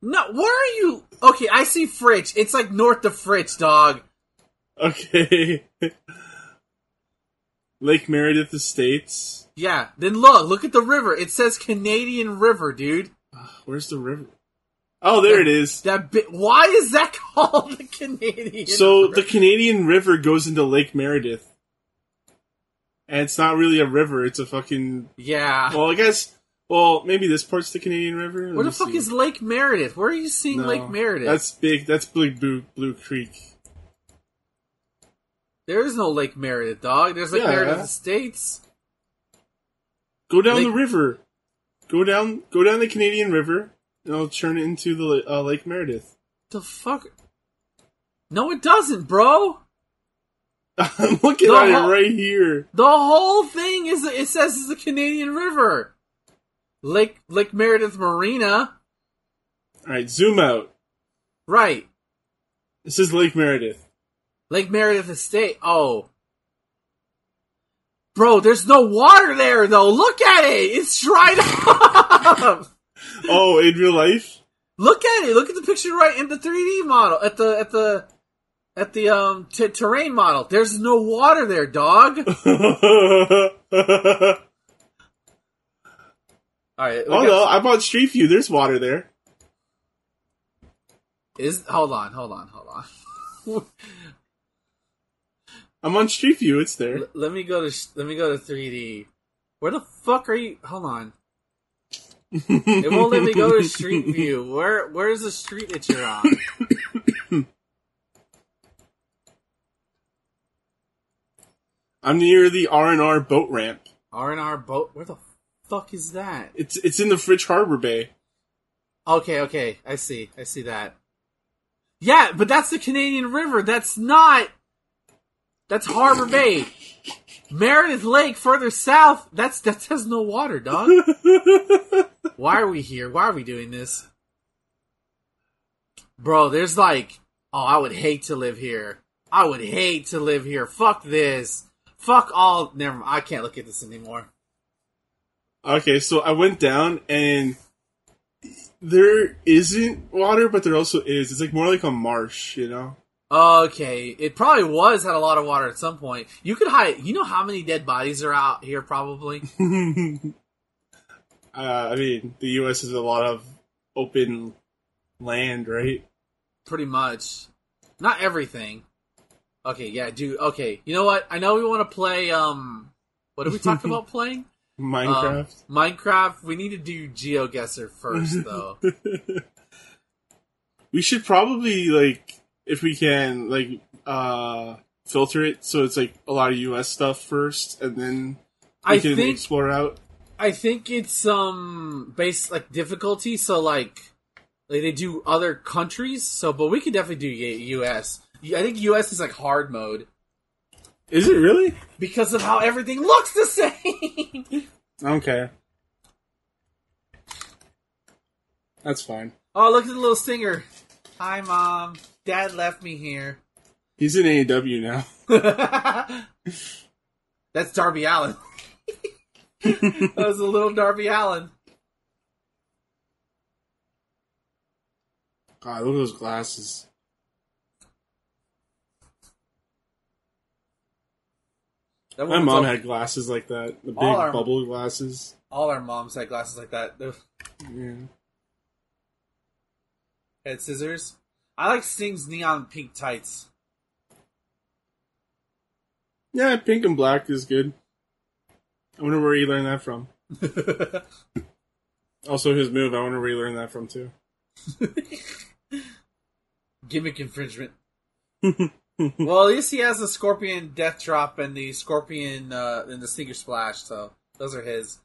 No, where are you? Okay, I see Fritch. It's like north of Fritch, dog. Okay. Lake Meredith Estates. Yeah, then look, look at the river. It says Canadian River, dude. Where's the river? Oh, there it is. That bit. Why is that called the Canadian? So River? the Canadian River goes into Lake Meredith. And it's not really a river, it's a fucking yeah. Well, I guess well, maybe this part's the Canadian River. Let Where the fuck see. is Lake Meredith? Where are you seeing No, Lake Meredith? That's big. That's Blue Blue, Blue Creek. There is no Lake Meredith, dog. There's Lake Yeah. Meredith Estates. Go down Lake- the river. Go down. Go down the Canadian River, I'll turn it into the uh, Lake Meredith. The fuck? No, it doesn't, bro. I'm looking The at whole- it right here. The whole thing is it says it's the Canadian River. Lake Lake Meredith Marina. All right, zoom out. Right. This is Lake Meredith. Lake Meredith Estate. Oh. Bro, there's no water there though. Look at it. It's dried up. Oh, in real life? Look at it. Look at the picture right in the 3D model at the at the at the um t- terrain model. There's no water there, dog. All right. Oh no, I'm on Street View. There's water there. Is hold on, hold on, hold on. I'm on Street View. It's there. L- let me go to sh- let me go to 3D. Where the fuck are you? Hold on. It won't let me go to Street View. Where where's the street that you're on? I'm near the R and R boat ramp. R and R boat. Where the fuck is that? It's it's in the Fritch Harbor Bay. Okay, okay, I see, I see that. Yeah, but that's the Canadian River. That's not. That's Harbor Bay. Meredith Lake, further south. That's that has no water, dog. Why are we here? Why are we doing this? Bro, there's like, oh, I would hate to live here. I would hate to live here. Fuck this. Fuck all. Never. mind. I can't look at this anymore. Okay, so I went down and there isn't water, but there also is. It's like more like a marsh, you know. Okay, it probably was had a lot of water at some point. You could hide. You know how many dead bodies are out here? Probably. uh, I mean, the U.S. is a lot of open land, right? Pretty much. Not everything. Okay, yeah, dude. Okay, you know what? I know we want to play. Um, what did we talk about playing? Minecraft. Um, Minecraft. We need to do GeoGuessr first, though. we should probably like, if we can, like, uh, filter it so it's like a lot of U.S. stuff first, and then we I can think explore out. I think it's um based like difficulty. So like, like they do other countries. So, but we could definitely do U.S. I think U.S. is like hard mode Is it really? because of how everything looks the same. Okay. That's fine. oh, look at the little singer. Hi, mom. Dad left me here. He's in AEW now. That's Darby Allin. that was a little Darby Allin. God, look at those glasses. My mom had glasses like that. The big our- bubble glasses. all our moms had glasses like that. Yeah. had scissors. I like Sting's neon pink tights. Yeah, pink and black is good. I wonder where he learned that from. Also, his move. I wonder where he learned that from too. Gimmick infringement. well, at least he has the Scorpion Death Drop and the Scorpion uh, and the Stinger Splash, so those are his.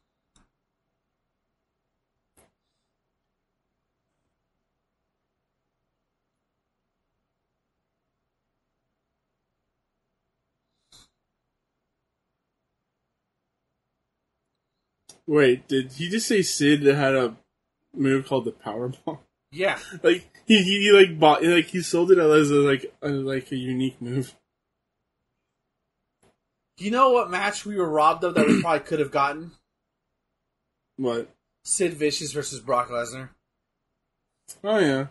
Wait, did he just say Sid had a move called the Powerbomb? Yeah, Like he, he, he like bought like he sold it as a like a, like a unique move. you know what match we were robbed of that we probably could have gotten? What? Sid Vicious versus Brock Lesnar. Oh yeah,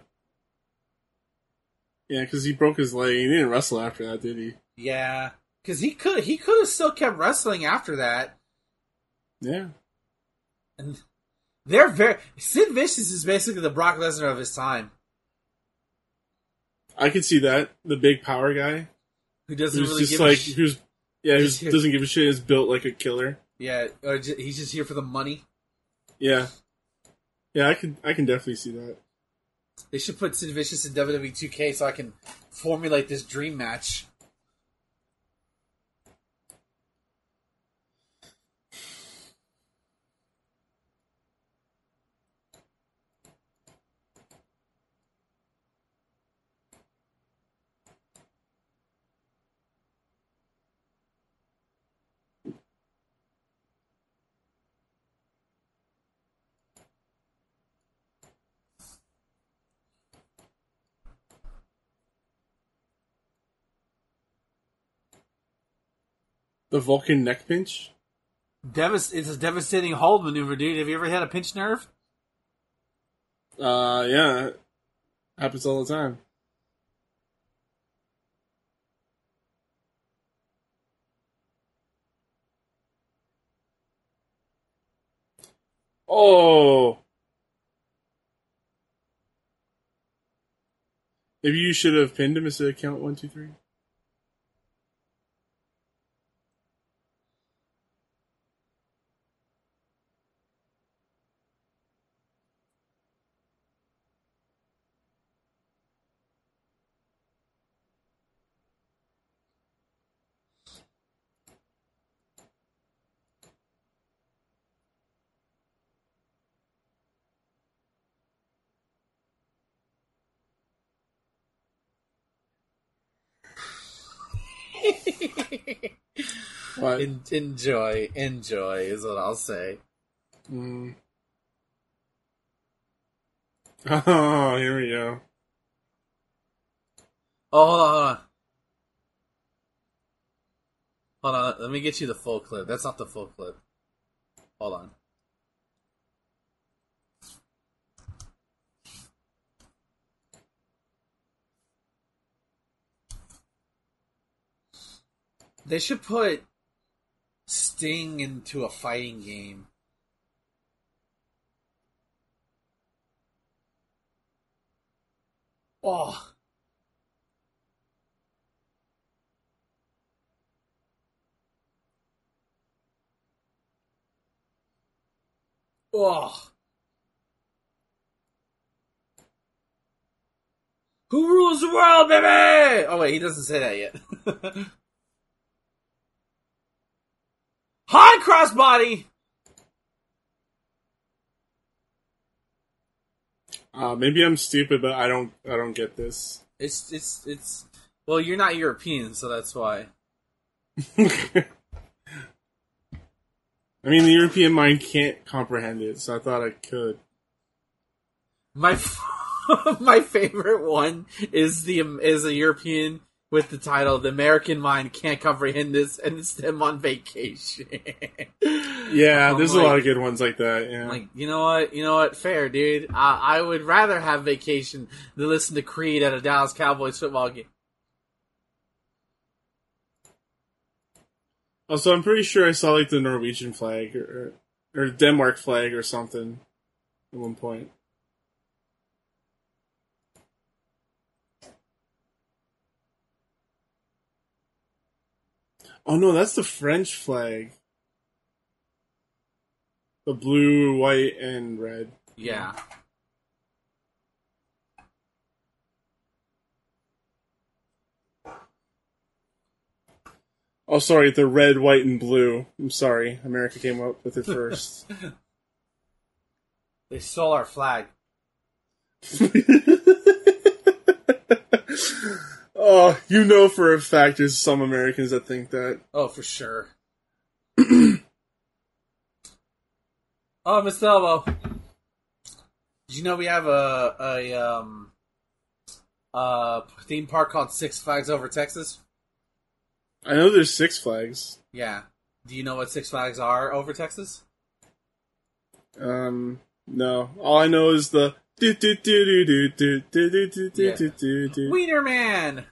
yeah. Because he broke his leg. He didn't wrestle after that, did he? Yeah, because he could he could have still kept wrestling after that. Yeah. And they're very Sid Vicious is basically the Brock Lesnar of his time, I could see that the big power guy who doesn't who's really just give like a sh- who's yeah who doesn't give a shit. Is built like a killer. yeah, or he's just here for the money. Yeah. Yeah, I can I can definitely see that. They should put Sid Vicious in WWE 2K so I can formulate this dream match. The Vulcan neck pinch. Devast- it's a devastating hold maneuver, dude. Have you ever had a pinch nerve? Uh, yeah, happens all the time. Oh, maybe you should have pinned him instead of count one, two, three. What? En- enjoy, enjoy is what I'll say. Mm. Oh, here we go. Oh, hold on, hold on. Hold on, let me get you the full clip. That's not the full clip. Hold on. They should put Sting into a fighting game. Oh. Oh. Who rules the world, baby? Oh wait, he doesn't say that yet. High crossbody. Uh, maybe I'm stupid, but I don't. I don't get this. It's it's it's. Well, you're not European, so that's why. I mean, the European mind can't comprehend it, so I thought I could. My f- my favorite one is the is a European with the title "The American Mind Can't Comprehend This" and it's them on vacation. Yeah, there's like- a lot of good ones like that. Yeah. Like, you know what? You know what? Fair, dude. I, I would rather have vacation than listen to Creed at a Dallas Cowboys football game. also, I'm pretty sure I saw like the Norwegian flag or or Denmark flag or something at one point. Oh no, that's the French flag. The blue, white, and red. Yeah. Oh, sorry, the red, white, and blue. I'm sorry, America came up with it first. They stole our flag. oh, you know for a fact there's some Americans that think that. Oh, for sure. oh. Elbow. Did you know we have a a um a theme park called Six Flags Over Texas? I know there's Six Flags. Yeah. Do you know what Six Flags are over Texas? Um, no. All I know is the Wiener Man.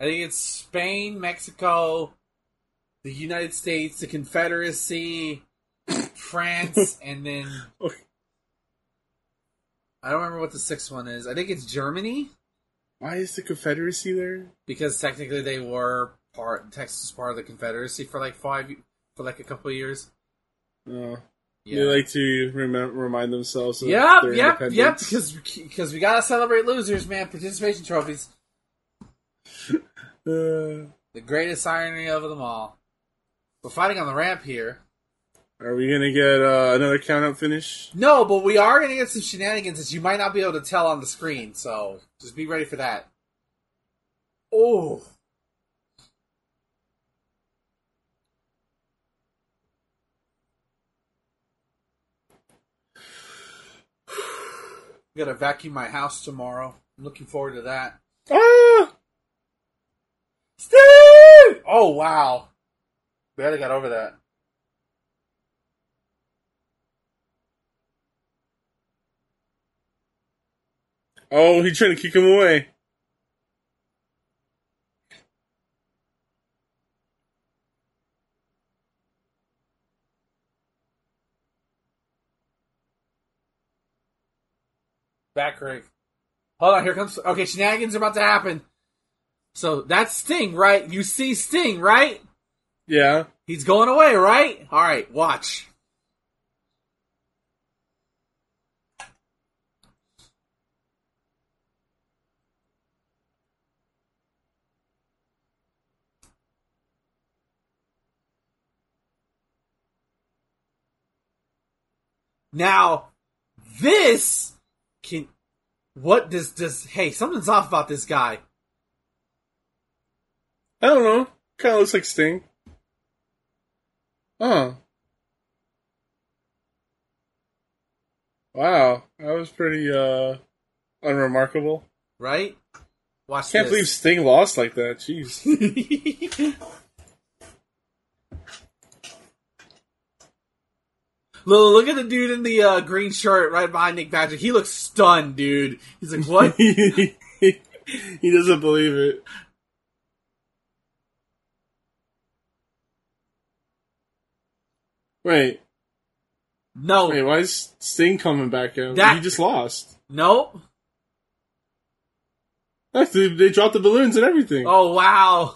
I think it's Spain, Mexico, the United States, the Confederacy, France, and then okay. I don't remember what the sixth one is. I think it's Germany. Why is the Confederacy there? Because technically they were part Texas was part of the Confederacy for like five for like a couple years. Oh, Yeah. They like to remind themselves of Yep, their yep, yep. independence. Because because we gotta celebrate losers, man. Participation trophies, Uh, the greatest irony of them all. We're fighting on the ramp here. are we gonna get uh, another count out finish? No, but we are gonna get some shenanigans that you might not be able to tell on the screen. So just be ready for that. Oh, gotta vacuum my house tomorrow. I'm looking forward to that. Ah! Steve! Oh wow. Barely got over that. Oh, he's trying to kick him away. Back rig. Hold on, here comes. Okay, shenanigans are about to happen. So that's Sting, right? You see Sting, right? Yeah. He's going away, right? All right, watch. Now, this can. What does does? Hey, something's off about this guy. I don't know. Kind of looks like Sting. Oh. Wow, that was pretty uh unremarkable. right? Watch Can't this. believe Sting lost like that. Jeez. Look, look at the dude in the uh, green shirt right behind Nick Patrick. He looks stunned, dude. He's like, "What?" he doesn't believe it. Wait, no, wait, why is Sting coming back out? That- He just lost. no. That's- They they dropped the balloons and everything. Oh wow.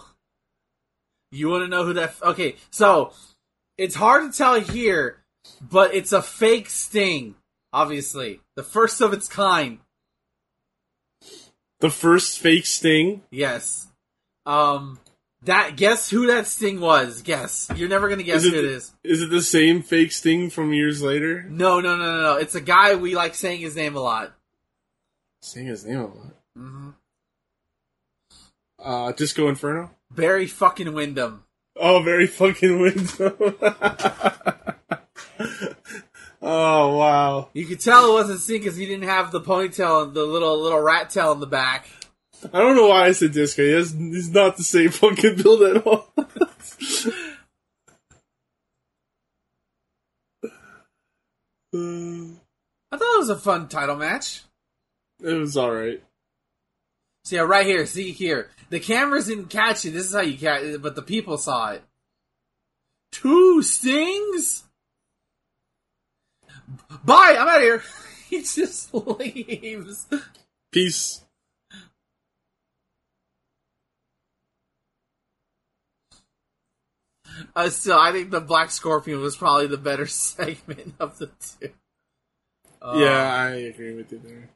You want to know who that? Okay, so it's hard to tell here, but it's a fake Sting. Obviously, the first of its kind. The first fake Sting. Yes. Um. That guess who that Sting was? Guess. You're never gonna guess it- who it is. Is it the same fake Sting from years later? No, no, no, no, no. It's a guy we like saying his name a lot. Saying his name a lot. hmm Uh, Disco Inferno. Barry fucking Windham. Oh, very fucking window. oh wow. You could tell it wasn't Sting because he didn't have the ponytail and the little little rat tail in the back. I don't know why I said Disco. He has, he's not the same fucking build at all. I thought it was a fun title match. it was alright. So yeah, right here, see here. The cameras didn't catch it. This is how you catch it, but the people saw it. Two stings? Bye, I'm out of here. he just leaves. Peace. Uh, still, I think the Black Scorpion was probably the better segment of the two. Uh, yeah, I agree with you there.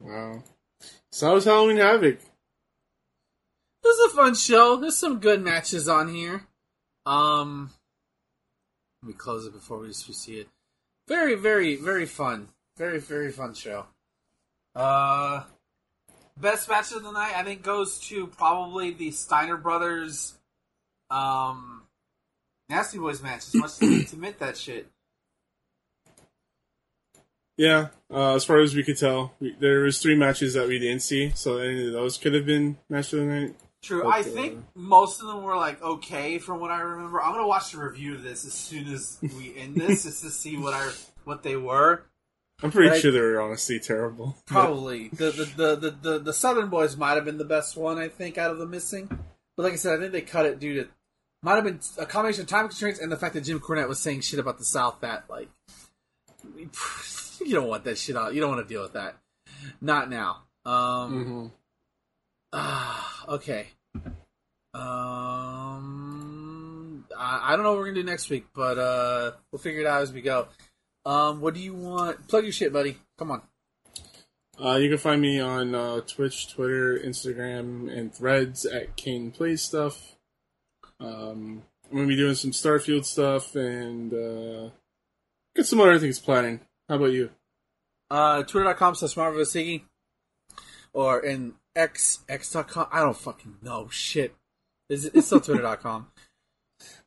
Wow. So was Halloween Havoc. This is a fun show. There's some good matches on here. Um, let me close it before we see it. Very, very, very fun. Very, very fun show. Uh, best match of the night, I think, goes to probably the Steiner brothers, um, Nasty Boys match. As much as they admit that shit. Yeah, uh, as far as we could tell, we, there was three matches that we didn't see, so any of those could have been match of the night. True. But, I uh, think most of them were like okay from what I remember. I'm gonna watch the review of this as soon as we end this, just to see what our what they were. I'm pretty But I- sure they were honestly terrible. Probably the the, the, the, the the Southern Boys might have been the best one. I think out of the missing, but like I said, I think they cut it due to might have been a combination of time constraints and the fact that Jim Cornette was saying shit about the South that like you don't want that shit out. You don't want to deal with that. Not now. Um. hmm Ah, okay. Um, I, I don't know what we're gonna do next week, but uh, we'll figure it out as we go. Um, what do you want? Plug your shit, buddy. Come on. Uh, you can find me on uh, Twitch, Twitter, Instagram, and Threads at Kane Plays Stuff. Um, I'm gonna be doing some Starfield stuff and uh, got some other things planning. How about you? Uh, Twitter.com slash Marvel Siggy, or in X X.com. I don't fucking know shit. Is it, it's still Twitter.com.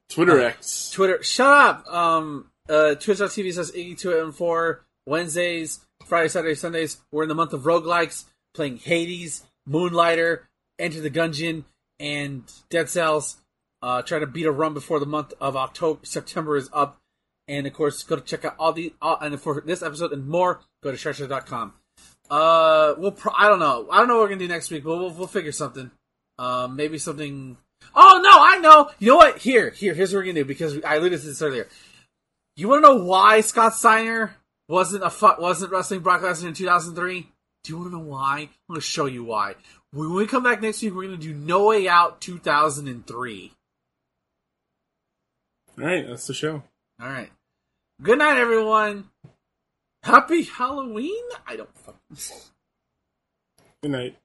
Twitter Uh, X. Twitter. Shut up. Um, uh, Twitch.tv says Iggy two and four Wednesdays, Friday, Saturday, Sundays. We're in the month of roguelikes, playing Hades, Moonlighter, Enter the Gungeon, and Dead Cells. Uh, trying to beat a run before the month of October, September is up. And of course, go to check out all the, all, and for this episode and more, go to Stretcher.com. Uh, we'll, pro- I don't know. I don't know what we're gonna do next week, but we'll, we'll figure something. Um, maybe something. Oh no, I know. You know what? Here, here, here's what we're gonna do because I alluded to this earlier. You want to know why Scott Steiner wasn't a fu- wasn't wrestling Brock Lesnar in 2003? Do you want to know why? I'm gonna show you why. When we come back next week, we're gonna do No Way Out 2003. All right, that's the show. All right. Good night, everyone. Happy Halloween. I don't fucking. Good night.